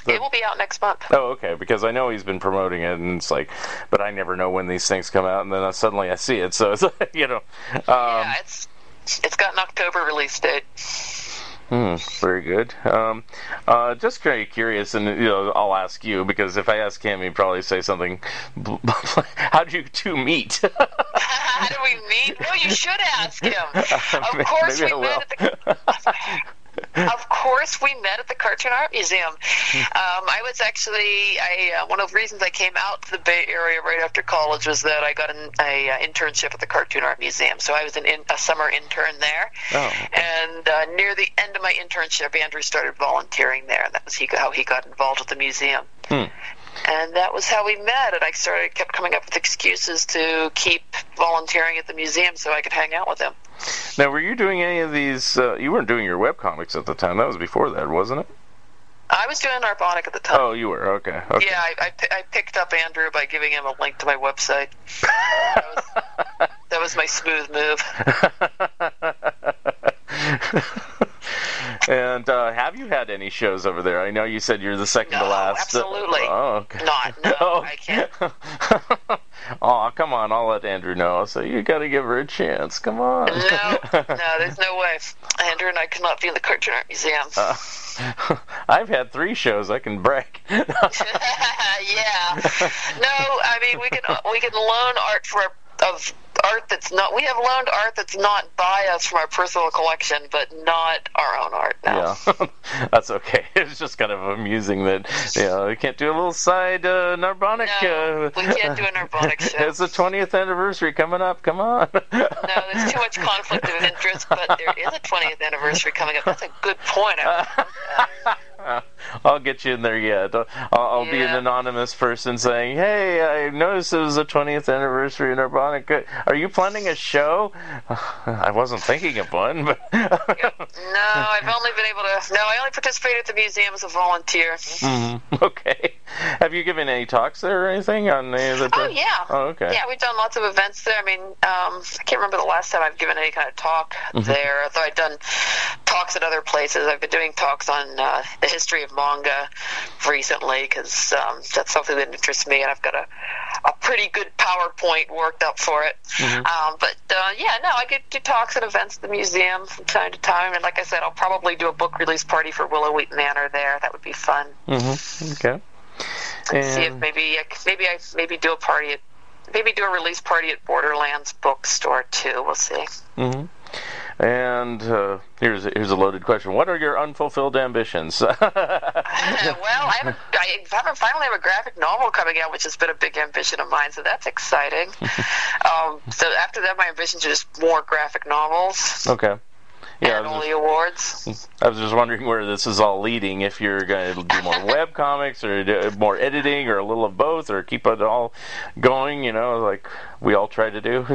The... It will be out next month.
Oh, okay. Because I know he's been promoting it, and it's like, but I never know when these things come out, and then I, suddenly I see it. So it's (laughs) you know. Um,
yeah, it's it's got an October release date.
Hmm, very good. Um, uh, just very curious, and you know, I'll ask you because if I ask him, he'd probably say something. (laughs) How did you two meet? (laughs)
How do we meet? Well, you should ask him. Of course, we met at the of course, we met at the Cartoon Art Museum. Um, I was actually I uh, one of the reasons I came out to the Bay Area right after college was that I got an a, uh, internship at the Cartoon Art Museum. So I was an in, a summer intern there,
oh.
and uh, near the end of my internship, Andrew started volunteering there, and that was he, how he got involved with the museum.
Hmm
and that was how we met. And I started kept coming up with excuses to keep volunteering at the museum so I could hang out with him.
Now, were you doing any of these? Uh, you weren't doing your web comics at the time. That was before that, wasn't it?
I was doing Narbonic at the time.
Oh, you were okay. okay.
Yeah, I, I, I, picked up Andrew by giving him a link to my website. (laughs) that, was, that was my smooth
move. (laughs) And uh, have you had any shows over there? I know you said you're the second
no,
to last.
Absolutely.
Oh, okay.
Not. No, (laughs) oh. I can't. (laughs)
oh, come on! I'll let Andrew know. So you got to give her a chance. Come on.
No, no, (laughs) there's no way. Andrew and I cannot be in the Cartoon Art Museum. Uh,
I've had three shows. I can brag.
yeah. No, I mean we can we can loan art for of art that's not we have loaned art that's not by us from our personal collection but not our own art now.
yeah. (laughs) That's okay. (laughs) It's just kind of amusing that you know we can't do a little side uh, narbonic
no, uh, we can't do a narbonic (laughs) show.
It's the 20th anniversary coming up. Come on.
No there's too much conflict of interest but there is a 20th anniversary coming up. That's a good point (laughs)
I'll get you in there yet. I'll, I'll be an anonymous person saying, "Hey, I noticed it was the 20th anniversary of Narbonic. Are you planning a show?" (laughs) I wasn't thinking of one, but (laughs)
No, I've only been able to. No, I only participated at the museum as a volunteer.
Mhm. okay. Have you given any talks there or anything on any of the?
Oh yeah.
Oh, okay.
Yeah, we've done lots of events there. I mean, um, I can't remember the last time I've given any kind of talk
Mm-hmm.
there. Though I've done talks at other places. I've been doing talks on uh, the history of manga recently because um, that's something that interests me, and I've got a a pretty good PowerPoint worked up for it.
Mm-hmm.
Um, but uh, yeah, no, I get do talks at events at the museum from time to time, and like I said, I'll probably do a book release party for Willow Weep Manor there. That would be fun.
hmm Okay.
See if maybe maybe I maybe do a party at maybe do a release party at Borderlands bookstore too. We'll see.
hmm and uh, here's here's a loaded question. What are your unfulfilled ambitions? (laughs) (laughs)
well, I haven't haven't finally have a graphic novel coming out, which has been a big ambition of mine. So that's exciting. (laughs) um, so after that, my ambitions are just more graphic novels
okay. Yeah, I
and all
just-
awards.
I was just wondering where this is all leading. If you're going to do more web comics or do more editing or a little of both or keep it all going, you know, like we all try to do.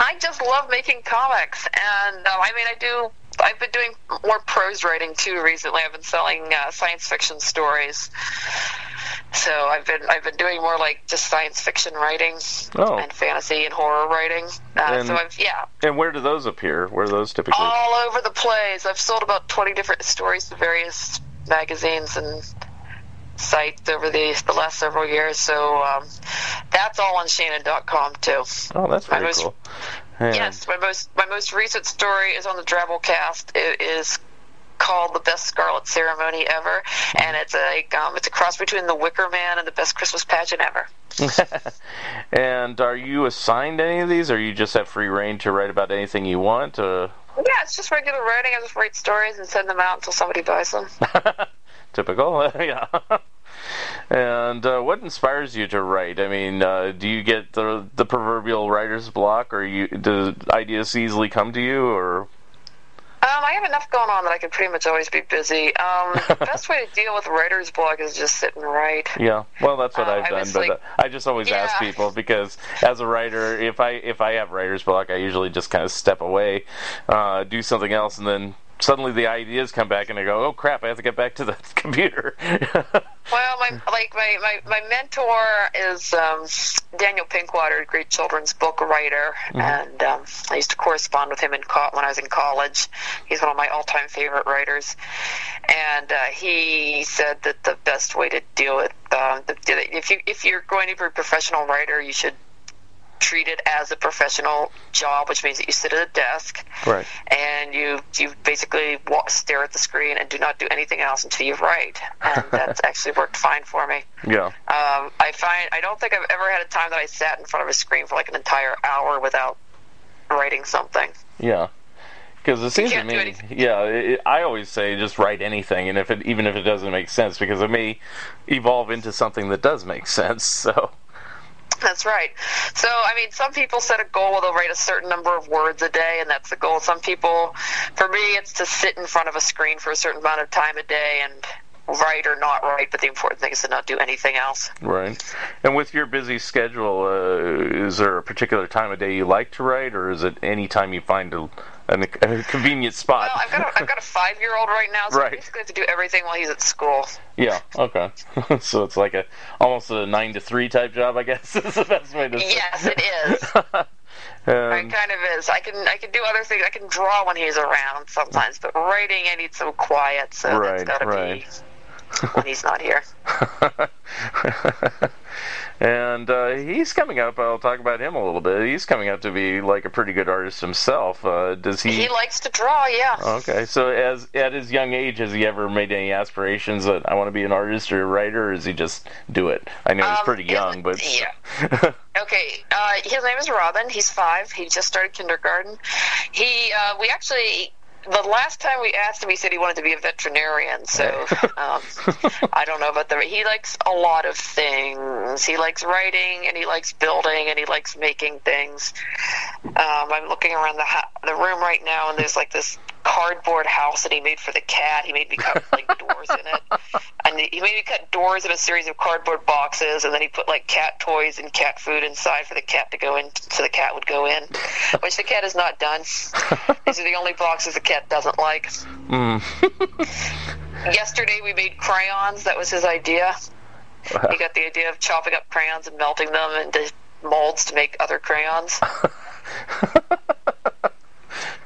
I just love making comics, and um, I mean, I do. I've been doing more prose writing too recently. I've been selling uh, science fiction stories, so I've been I've been doing more like just science fiction writing
Oh.
and fantasy and horror writing. Uh,
And-
so I've yeah,
and where do those appear? Where are those typically?
all over the place. I've sold about twenty different stories to various magazines and sites over the the last several years. So um, that's all on shaenon.com too.
oh, that's very
most-
cool. And-
Yes, my most my most recent story is on the Drabblecast. It is called "The Best Scarlet Ceremony Ever," and it's a um, it's a cross between The Wicker Man and the Best Christmas Pageant Ever. (laughs)
and are you assigned any of these, or you just have free reign to write about anything you want? Uh,
Yeah, it's just regular writing. I just write stories and send them out until somebody buys them. (laughs)
typical, (laughs) yeah. And uh, what inspires you to write? I mean, uh, do you get the the proverbial writer's block, or you do ideas easily come to you, or
Um, I have enough going on that I can pretty much always be busy. Um, the (laughs) best way to deal with writer's block is just sit and write.
Yeah, well, that's what
Uh,
I've done, but
like-
uh, I just always ask people because as a writer, if I if I have writer's block, I usually just kind of step away, uh, do something else, and then suddenly the ideas come back, and I go, "Oh crap, I have to get back to the (laughs) computer." (laughs)
Well, my like my, my, my mentor is um, Daniel Pinkwater, a great children's book writer, and um, I used to correspond with him in co- when I was in college. He's one of my all-time favorite writers, and uh, he said that the best way to deal with um, the, if you if you're going to be a professional writer, you should treat it as a professional job, which means that you sit at a desk
right.
and you you basically walk, stare at the screen and do not do anything else until you write, and (laughs) that's actually worked fine for me.
Yeah.
Um, I find I don't think I've ever had a time that I sat in front of a screen for like an entire hour without writing something.
Yeah. Because it seems to me, yeah, it, I always say just write anything, and if it even if it doesn't make sense, because it may evolve into something that does make sense. (laughs) So,
That's right. So, I mean, some people set a goal they'll write a certain number of words a day, and that's the goal. Some people, for me, it's to sit in front of a screen for a certain amount of time a day and write or not write, but the important thing is to not do anything else.
right. And with your busy schedule, uh, is there a particular time of day you like to write, or is it any time you find a, an, a convenient spot?
Well, I've got a, I've got a five year old right now, so
Right.
I basically have to do everything while he's at school.
Yeah. Okay. (laughs) so it's like a almost a nine to three type job, I guess. (laughs) is the best way to say.
Yes, it is. (laughs)
Um,
It kind of is. I can I can do other things. I can draw when he's around sometimes, but writing I need some quiet, so
Right,
that's got to
right.
be when he's not here.
And uh, he's coming up. I'll talk about him a little bit. He's coming up to be like a pretty good artist himself. Uh, does he?
He likes to draw, yeah.
Okay, so as at his young age, has he ever made any aspirations that I want to be an artist or a writer, or does he just do it? I know he's
Um,
pretty
his-
young, but
yeah. (laughs) Okay, uh, his name is Robin. He's five. He just started kindergarten. He, uh, we actually, the last time we asked him, he said he wanted to be a veterinarian. So (laughs) um, I don't know about the. He likes a lot of things. He likes writing, and he likes building, and he likes making things. Um, I'm looking around the ho- the room right now, and there's like this cardboard house that he made for the cat. He made me cut like (laughs) doors in it, and he made me cut doors in a series of cardboard boxes, and then he put like cat toys and cat food inside for the cat to go in, so the cat would go in, (laughs) which the cat has not done. These are the only boxes the cat doesn't like. Mm. (laughs) Yesterday we made crayons. That was his idea. He got the idea of chopping up crayons and melting them into molds to make other crayons.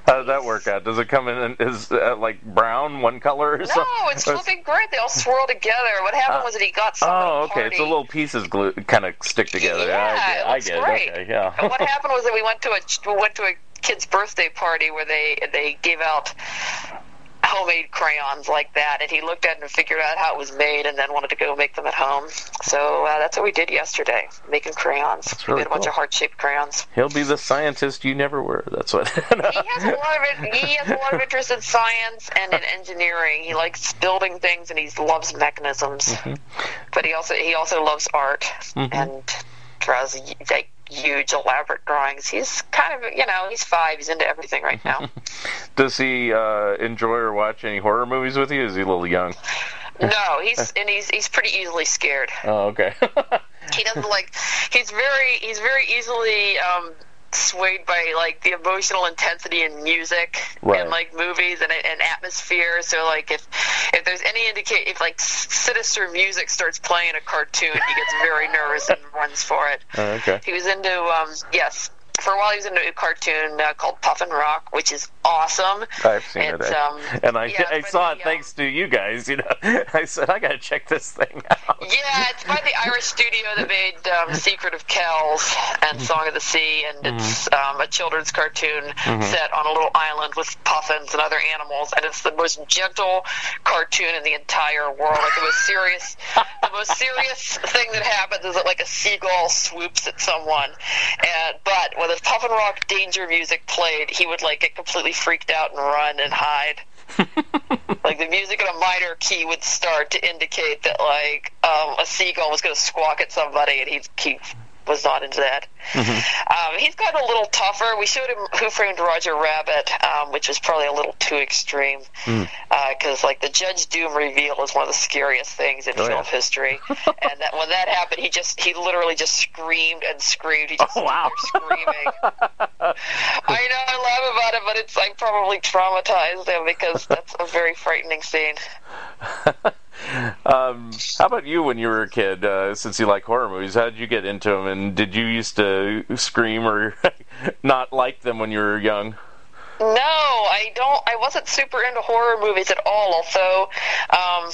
How does that work out? Does it come in is uh, like brown, one color or something?
No, it's (laughs) flipping great. They all swirl together. What happened was that he got some
Oh, okay.
party.
It's the little pieces glue kind of stick together.
Yeah,
I I get it.
great.
Okay, yeah.
And what (laughs) happened was that we went to a we went to a kid's birthday party where they they gave out homemade crayons like that, and he looked at it and figured out how it was made, and then wanted to go make them at home. So uh, that's what we did yesterday, making crayons. we
really
made a bunch of heart-shaped crayons.
He'll be the scientist you never were. That's what.
He has a lot of it, he has a lot of interest in science and in engineering. He likes building things and he loves mechanisms.
Mm-hmm.
But he also he also loves art and draws like huge elaborate drawings. He's kind of you know he's five. He's into everything right now. (laughs)
Does he uh, enjoy or watch any horror movies with you? Is he a little young?
no, he's and he's he's pretty easily scared.
Oh, okay. (laughs)
He doesn't like. He's very he's very easily. Um, swayed by like the emotional intensity in music
Right.
and like movies and, and atmosphere so like if if there's any indicate if like sinister music starts playing a cartoon he gets very nervous and runs for it
Oh, okay.
he was into um yes for a while he was in a new cartoon uh, called Puffin Rock which is awesome
I've seen it, eh?
um,
and I,
yeah,
I saw
by
it
the,
thanks to you guys. You know, (laughs) I said I gotta check this thing out.
Yeah, it's by the Irish studio that made um, Secret of Kells and Song of the Sea, and it's um, a children's cartoon set on a little island with puffins and other animals, and it's the most gentle cartoon in the entire world. Like the most serious, the most serious thing that happens is that like a seagull swoops at someone, and but when the Puffin Rock danger music played, he would like get completely freaked out and run and hide. (laughs) Like the music in a minor key would start to indicate that like um, a seagull was going to squawk at somebody, and he he was not into that. Um, he's gotten a little tougher. We showed him Who Framed Roger Rabbit, um, which was probably a little too extreme, because like the Judge Doom reveal is one of the scariest things in
Oh,
film
yeah.
history, (laughs) and that when that happened, he just he literally just screamed and screamed. He just
Oh, wow.
screaming. (laughs) I know I laugh about it, but it's I probably traumatized him because that's a very frightening scene. (laughs)
Um, how about you when you were a kid? Uh, since you like horror movies, how did you get into them? And did you used to scream or (laughs) not like them when you were young?
No, I don't. I wasn't super into horror movies at all. Although, um,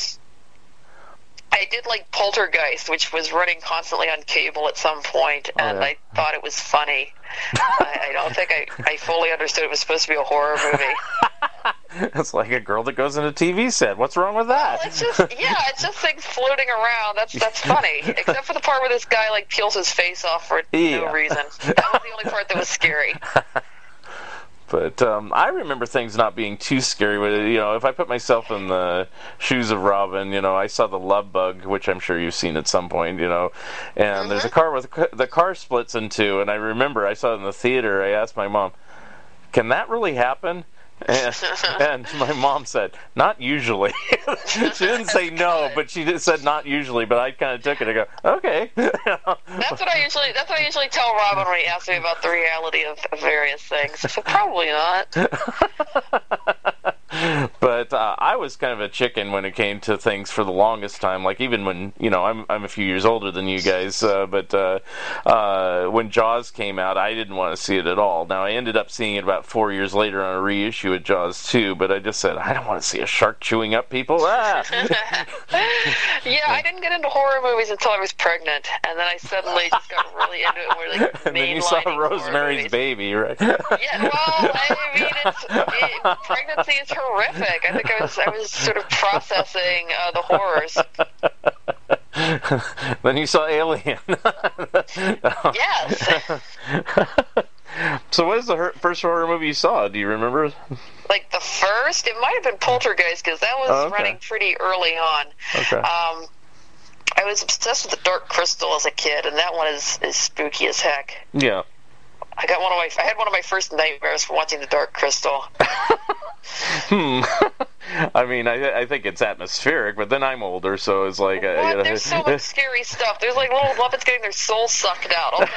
I did like Poltergeist, which was running constantly on cable at some point, oh, and
yeah.
I thought it was funny. I, I don't think I, I fully understood it was supposed to be a horror movie. (laughs)
It's like a girl that goes in a TV set. What's wrong with that?
It's just yeah, it's just things floating around. That's that's funny. Except for the part where this guy like peels his face off for (laughs)
Yeah.
no reason. That was the only part that was scary. (laughs)
But um, I remember things not being too scary. It. You know, if I put myself in the shoes of Robin, you know, I saw the Love Bug, which I'm sure you've seen at some point. You know, and there's a car with the car splits in two, and I remember I saw it in the theater. I asked my mom, "Can that really happen?" And, and my mom said, "Not usually." (laughs) she didn't say no, but she just said not usually. But I kind of took it. I go, "Okay."
That's what I (laughs) usually that's what I usually tell Robin when he asks me about the reality of, of various things. So probably not. (laughs)
but uh, I was kind of a chicken when it came to things for the longest time. Like even when you know I'm I'm a few years older than you guys, uh, but uh, uh, when Jaws came out, I didn't want to see it at all. Now I ended up seeing it about four years later on a reissue of Jaws 2, but I just said I don't want to see a shark chewing up people. Ah! (laughs)
Yeah, I didn't get into horror movies until I was pregnant, and then I suddenly just got really into it. And we're like (laughs)
and then you saw Rosemary's. Baby, right?
Yeah, well, I mean, it's, it, pregnancy is horrific. I think I was I was sort of processing uh, the horrors. (laughs)
then you saw Alien. (laughs)
Yes, (laughs)
so what is the her- first horror movie you saw? Do you remember?
like the first, it might have been Poltergeist because that was
Oh, okay.
running pretty early on.
Okay.
Um, I was obsessed with the Dark Crystal as a kid, and that one is, is spooky as heck.
yeah.
I got one of my I had one of my first nightmares from watching the Dark Crystal. (laughs)
hmm. (laughs) I mean, I, I think it's atmospheric, but then I'm older, so it's like, uh, you know,
There's so much scary stuff. There's like little Muppets getting their soul sucked out.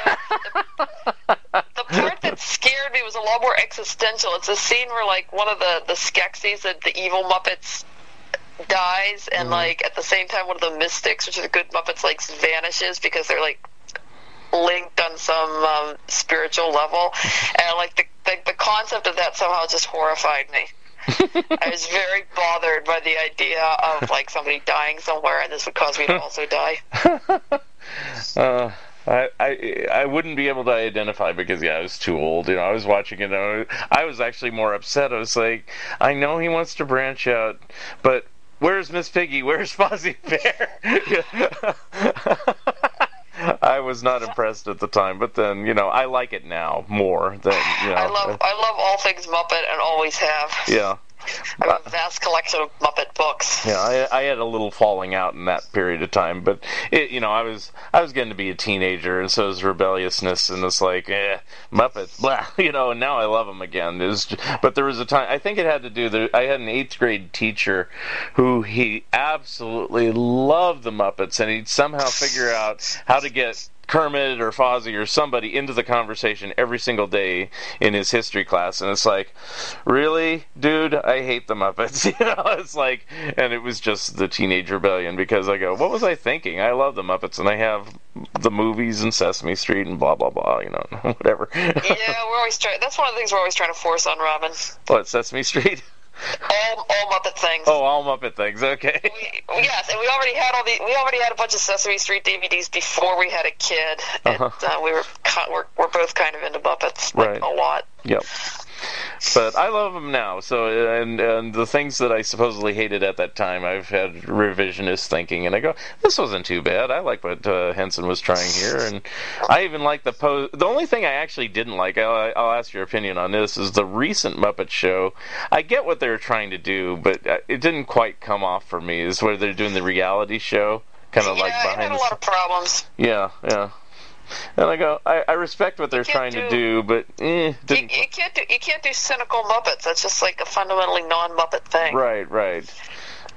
The, the part that scared me was a lot more existential. It's a scene where like one of the the Skeksis, the, the evil Muppets, dies, and like at the same time one of the Mystics, which are the good Muppets, like vanishes because they're like linked on some um, spiritual level, and like the, the the concept of that somehow just horrified me. (laughs) I was very bothered by the idea of like somebody dying somewhere, and this would cause me to also die. (laughs)
Uh, I, I I wouldn't be able to identify because yeah I was too old you know I was watching it and I was, I was actually more upset I was like I know he wants to branch out but where's Miss Piggy where's Fozzie Bear (laughs) I was not impressed at the time but then you know I like it now more than (sighs) you know
I love uh, I love all things Muppet and always have.
yeah
I have a vast collection of Muppet books.
Yeah, I, I had a little falling out in that period of time, but it, you know, I was I was getting to be a teenager, and so was rebelliousness, and it's like, eh, Muppets, (laughs) blah, you know. And now I love them again. Was, but there was a time I think it had to do. There, I had an eighth grade teacher who he absolutely loved the Muppets, and he'd somehow figure out how to get Kermit or Fozzie or somebody into the conversation every single day in his history class, and it's like, really, dude, I hate the Muppets. (laughs) You know, it's like, and it was just the teenage rebellion because I go, what was I thinking? I love the Muppets, and I have the movies and Sesame Street and blah blah blah. You know, (laughs) whatever.
Yeah, we're always trying. That's one of the things we're always trying to force on Robin.
what Sesame Street? (laughs)
All all Muppet things.
Oh, all Muppet things. Okay.
We, yes, and we already had all the we already had a bunch of Sesame Street DVDs before we had a kid, and
Uh-huh.
uh, we were we're, we're both kind of into Muppets like,
Right.
a lot.
Yep. But I love them now. So and and the things that I supposedly hated at that time, I've had revisionist thinking, and I go, this wasn't too bad. I like what uh, Henson was trying here, and I even like the pose. The only thing I actually didn't like, I'll, I'll ask your opinion on this, is the recent Muppet Show. I get what they were trying to do, but uh, it didn't quite come off for me. Is where they're doing the reality show, kind of
yeah,
like behind
had a lot of problems.
yeah, yeah. And I go, I, I respect what they're trying to
do-
do, but eh,
You, you can't do you can't do cynical Muppets. That's just like a fundamentally non-Muppet thing.
Right, right.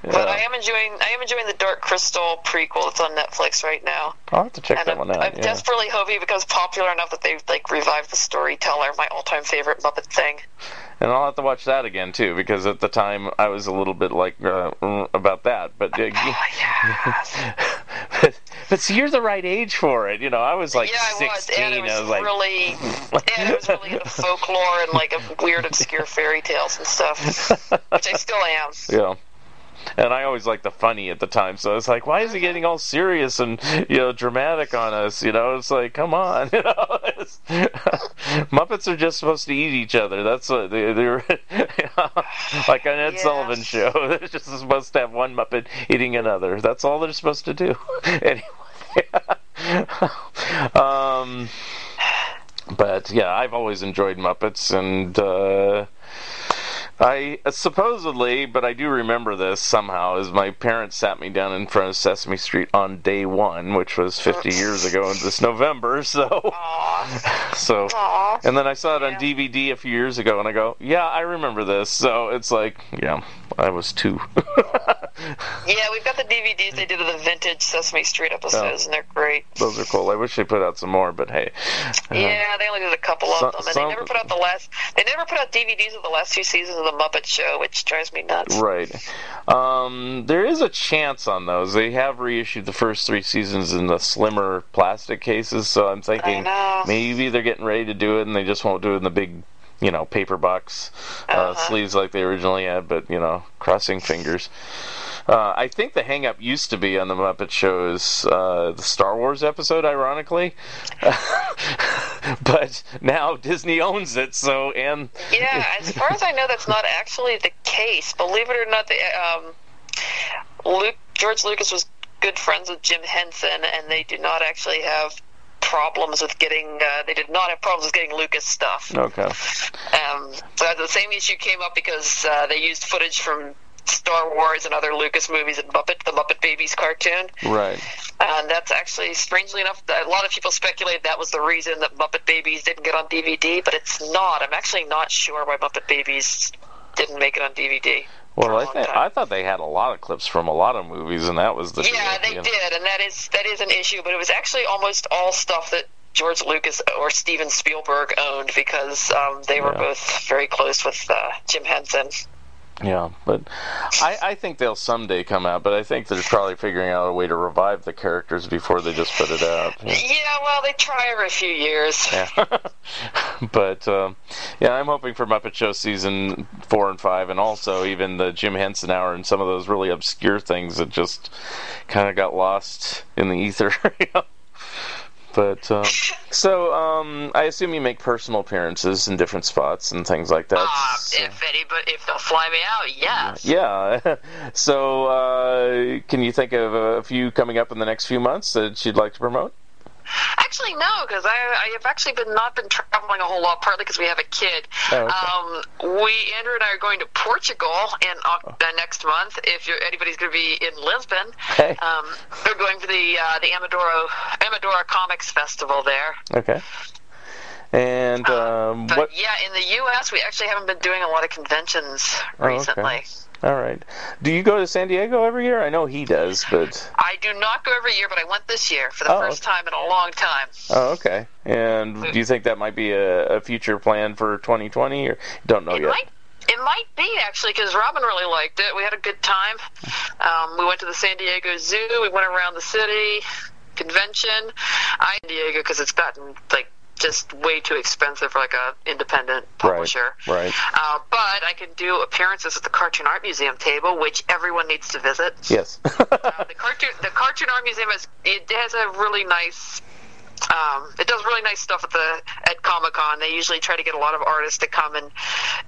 But I am enjoying I am enjoying the Dark Crystal prequel that's on Netflix right now.
I'll have to check
And
that
I'm,
one out.
I'm
yeah.
desperately hoping it becomes popular enough that they've like revived the storyteller, my all-time favorite Muppet thing.
And I'll have to watch that again too, because at the time I was a little bit like uh, about that. But, uh,
Oh, yes. (laughs)
but see, you're the right age for it. You know, I was like
yeah, I was,
16.
and it was,
I was like,
really, and it was really into folklore and like weird, obscure fairy tales and stuff, which I still am. (laughs)
yeah. And I always liked the funny at the time, so it's like, why is he getting all serious and you know dramatic on us? You know, it's like, come on, (laughs) you know. (laughs) Muppets are just supposed to eat each other. That's what they, they're (laughs) like on Ed
Yes.
Sullivan show. They're just supposed to have one Muppet eating another. That's all they're supposed to do. anyway, um, but yeah, I've always enjoyed Muppets and. Uh, I uh, supposedly, but I do remember this somehow, is my parents sat me down in front of Sesame Street on day one, which was 50 years ago in this November. (laughs) So,
Aw,
so,
aw.
and then I saw it on
Yeah.
DVD a few years ago, and I go, yeah, I remember this. So it's like, yeah, I was two. (laughs)
Yeah, we've got the DVDs they did of the vintage Sesame Street episodes, and they're great.
Those are cool. I wish they put out some more, but hey, uh,
Yeah, they only did a couple of
Some-
them, and
some-
they never put out the last. They never put out DVDs of the last two seasons of the Muppet Show, which drives me nuts.
Right. Um, there is a chance on those. They have reissued the first three seasons in the slimmer plastic cases, so I'm thinking maybe they're getting ready to do it and they just won't do it in the big, you know, paper box uh,
Uh-huh.
sleeves like they originally had, but, you know, crossing fingers. Uh, I think the hang up used to be on the Muppet Show is uh, the Star Wars episode, ironically. (laughs) but now Disney owns it, so, and.
Yeah, (laughs) as far as I know, that's not actually the case. Believe it or not, the, um, Luke George Lucas was good friends with Jim Henson, and they did not actually have problems with getting. Uh, they did not have problems with getting Lucas stuff.
Okay.
Um, so the same issue came up because uh, they used footage from Star Wars and other Lucas movies and Muppet, the Muppet Babies cartoon.
Right.
And that's actually, strangely enough, a lot of people speculate that was the reason that Muppet Babies didn't get on DVD, but it's not. I'm actually not sure why Muppet Babies didn't make it on DVD.
Well, I think. I thought they had a lot of clips from a lot of movies, and that was the
Yeah, they
know.
did, and that is that is an issue. But it was actually almost all stuff that George Lucas or Steven Spielberg owned because um, they were
Yeah.
both very close with uh, Jim Henson.
Yeah, but I, I think they'll someday come out. But I think they're probably figuring out a way to revive the characters before they just put it out.
Yeah, well, they try every few years.
Yeah. (laughs) but um, yeah, I'm hoping for Muppet Show season four and five, and also even the Jim Henson Hour and some of those really obscure things that just kind of got lost in the ether. (laughs) you know? But um, so um, I assume you make personal appearances in different spots and things like that.
Uh,
So-
if anybody, if they'll fly me out, yes.
yeah. (laughs) so uh, can you think of a few coming up in the next few months that you'd like to promote?
Actually, no, because I, I have actually been not been traveling a whole lot, partly because we have a kid.
Oh,
Um, we Andrew and I are going to Portugal in Oc- uh, next month. If you're, anybody's going to be in Lisbon,
Okay.
um, they're going for the uh, the Amadora Amadora Comics Festival there.
Okay. And um,
But
what?
yeah, in the U.S., we actually haven't been doing a lot of conventions
Oh, okay. All right. Do you go to San Diego every year? I know he does, but
I do not go every year, but I went this year for the
Oh,
first time in a long time.
oh, okay. And do you think that might be a, a future plan for 2020, or don't know
It
yet?
might. It might be actually because Robin really liked it. We had a good time. Um, we went to the San Diego Zoo. We went around the city convention. I San Diego because it's gotten like just way too expensive for like a independent publisher.
Right.
Uh, but I can do appearances at the Cartoon Art Museum table, which everyone needs to visit.
Yes. (laughs)
Uh, the cartoon the Cartoon Art Museum has it has a really nice. Um, it does really nice stuff at the at Comic Con. They usually try to get a lot of artists to come and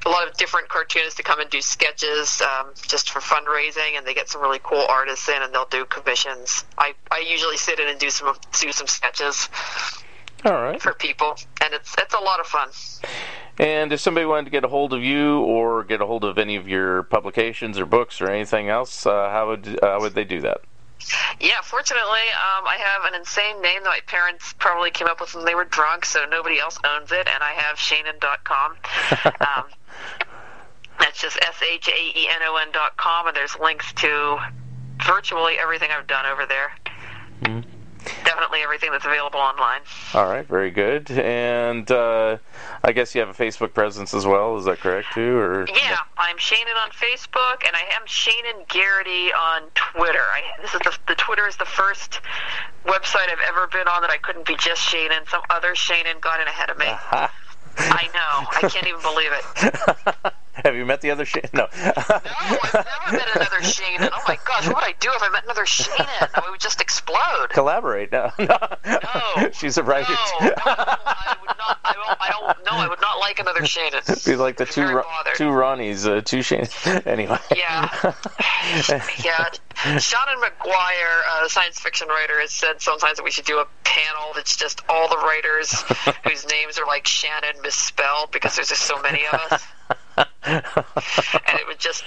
a lot of different cartoonists to come and do sketches um, just for fundraising, and they get some really cool artists in, and they'll do commissions. I, I usually sit in and do some do some sketches
All right.
for people, and it's it's a lot of fun.
And if somebody wanted to get a hold of you or get a hold of any of your publications or books or anything else, uh, how would uh, how would they do that?
Yeah, fortunately, um, I have an insane name that my parents probably came up with when they were drunk, so nobody else owns it, and I have shaenon.com. (laughs) um, that's just S H A E N O N dot com, and there's links to virtually everything I've done over there. Definitely everything that's available online.
All right, very good. And uh, I guess you have a Facebook presence as well. Is that correct too? Or
Yeah, I'm Shaenon on Facebook, and I am Shaenon Garrity on Twitter. I, this is the, the Twitter is the first website I've ever been on that I couldn't be just Shannon. Some other Shannon got in ahead of me. (laughs) I know. I can't even believe it. (laughs) (laughs)
have you met the other Shane? No.
No, I've never met another (laughs) Shannon. Oh my gosh, what would I do if I met another Shannon? I would just explode.
Collaborate. No. (laughs) no.
No.
She's a writer.
No, no, I would not. I don't. I don't. No, I would not like another Shannon.
Be like the two Ro- two Ronnies, uh, two Shane. anyway.
Yeah. yeah. Seanan McGuire, a science fiction writer, has said sometimes that we should do a panel that's just all the writers whose names are like Shannon misspelled because there's just so many of us. And it would (laughs) just,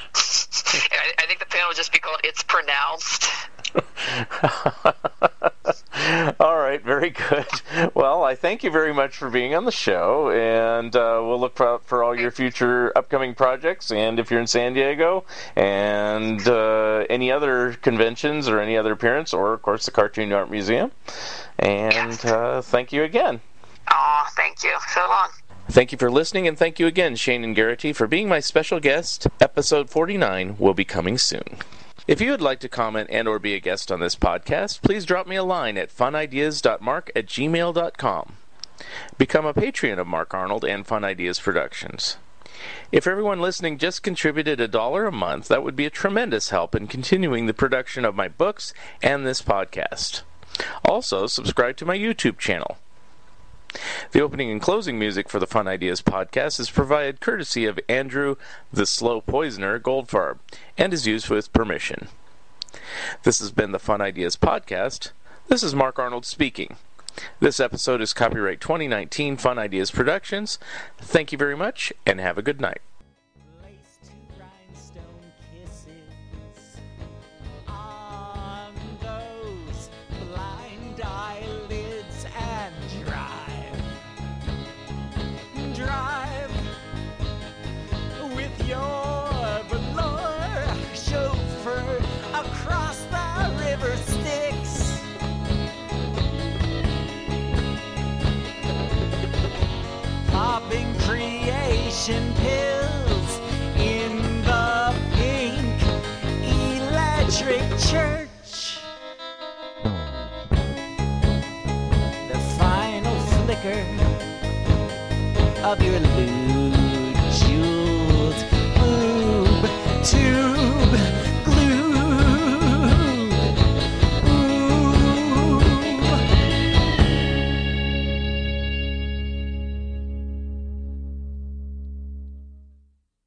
I I think the panel would just be called It's Pronounced. (laughs)
All right, very good. Well, I thank you very much for being on the show, and uh, we'll look for, for all your future upcoming projects. And if you're in San Diego, and uh, any other conventions or any other appearance, or of course the Cartoon Art Museum. And uh, thank you again.
Aw, thank you. So long.
Thank you for listening, and thank you again, Shaenon Garrity, for being my special guest. Episode 49 will be coming soon. If you would like to comment and or be a guest on this podcast, please drop me a line at funideas.mark at gmail.com. Become a patron of Mark Arnold and Fun Ideas Productions. If everyone listening just contributed a dollar a month, that would be a tremendous help in continuing the production of my books and this podcast. Also, subscribe to my YouTube channel. The opening and closing music for the Fun Ideas podcast is provided courtesy of Andrew the Slow Poisoner Goldfarb and is used with permission. This has been the Fun Ideas podcast. This is Mark Arnold speaking. This episode is copyright 2019 Fun Ideas Productions. Thank you very much and have a good night.
prescription pills in the pink electric church. The final flicker of your lewd, jeweled boob tube.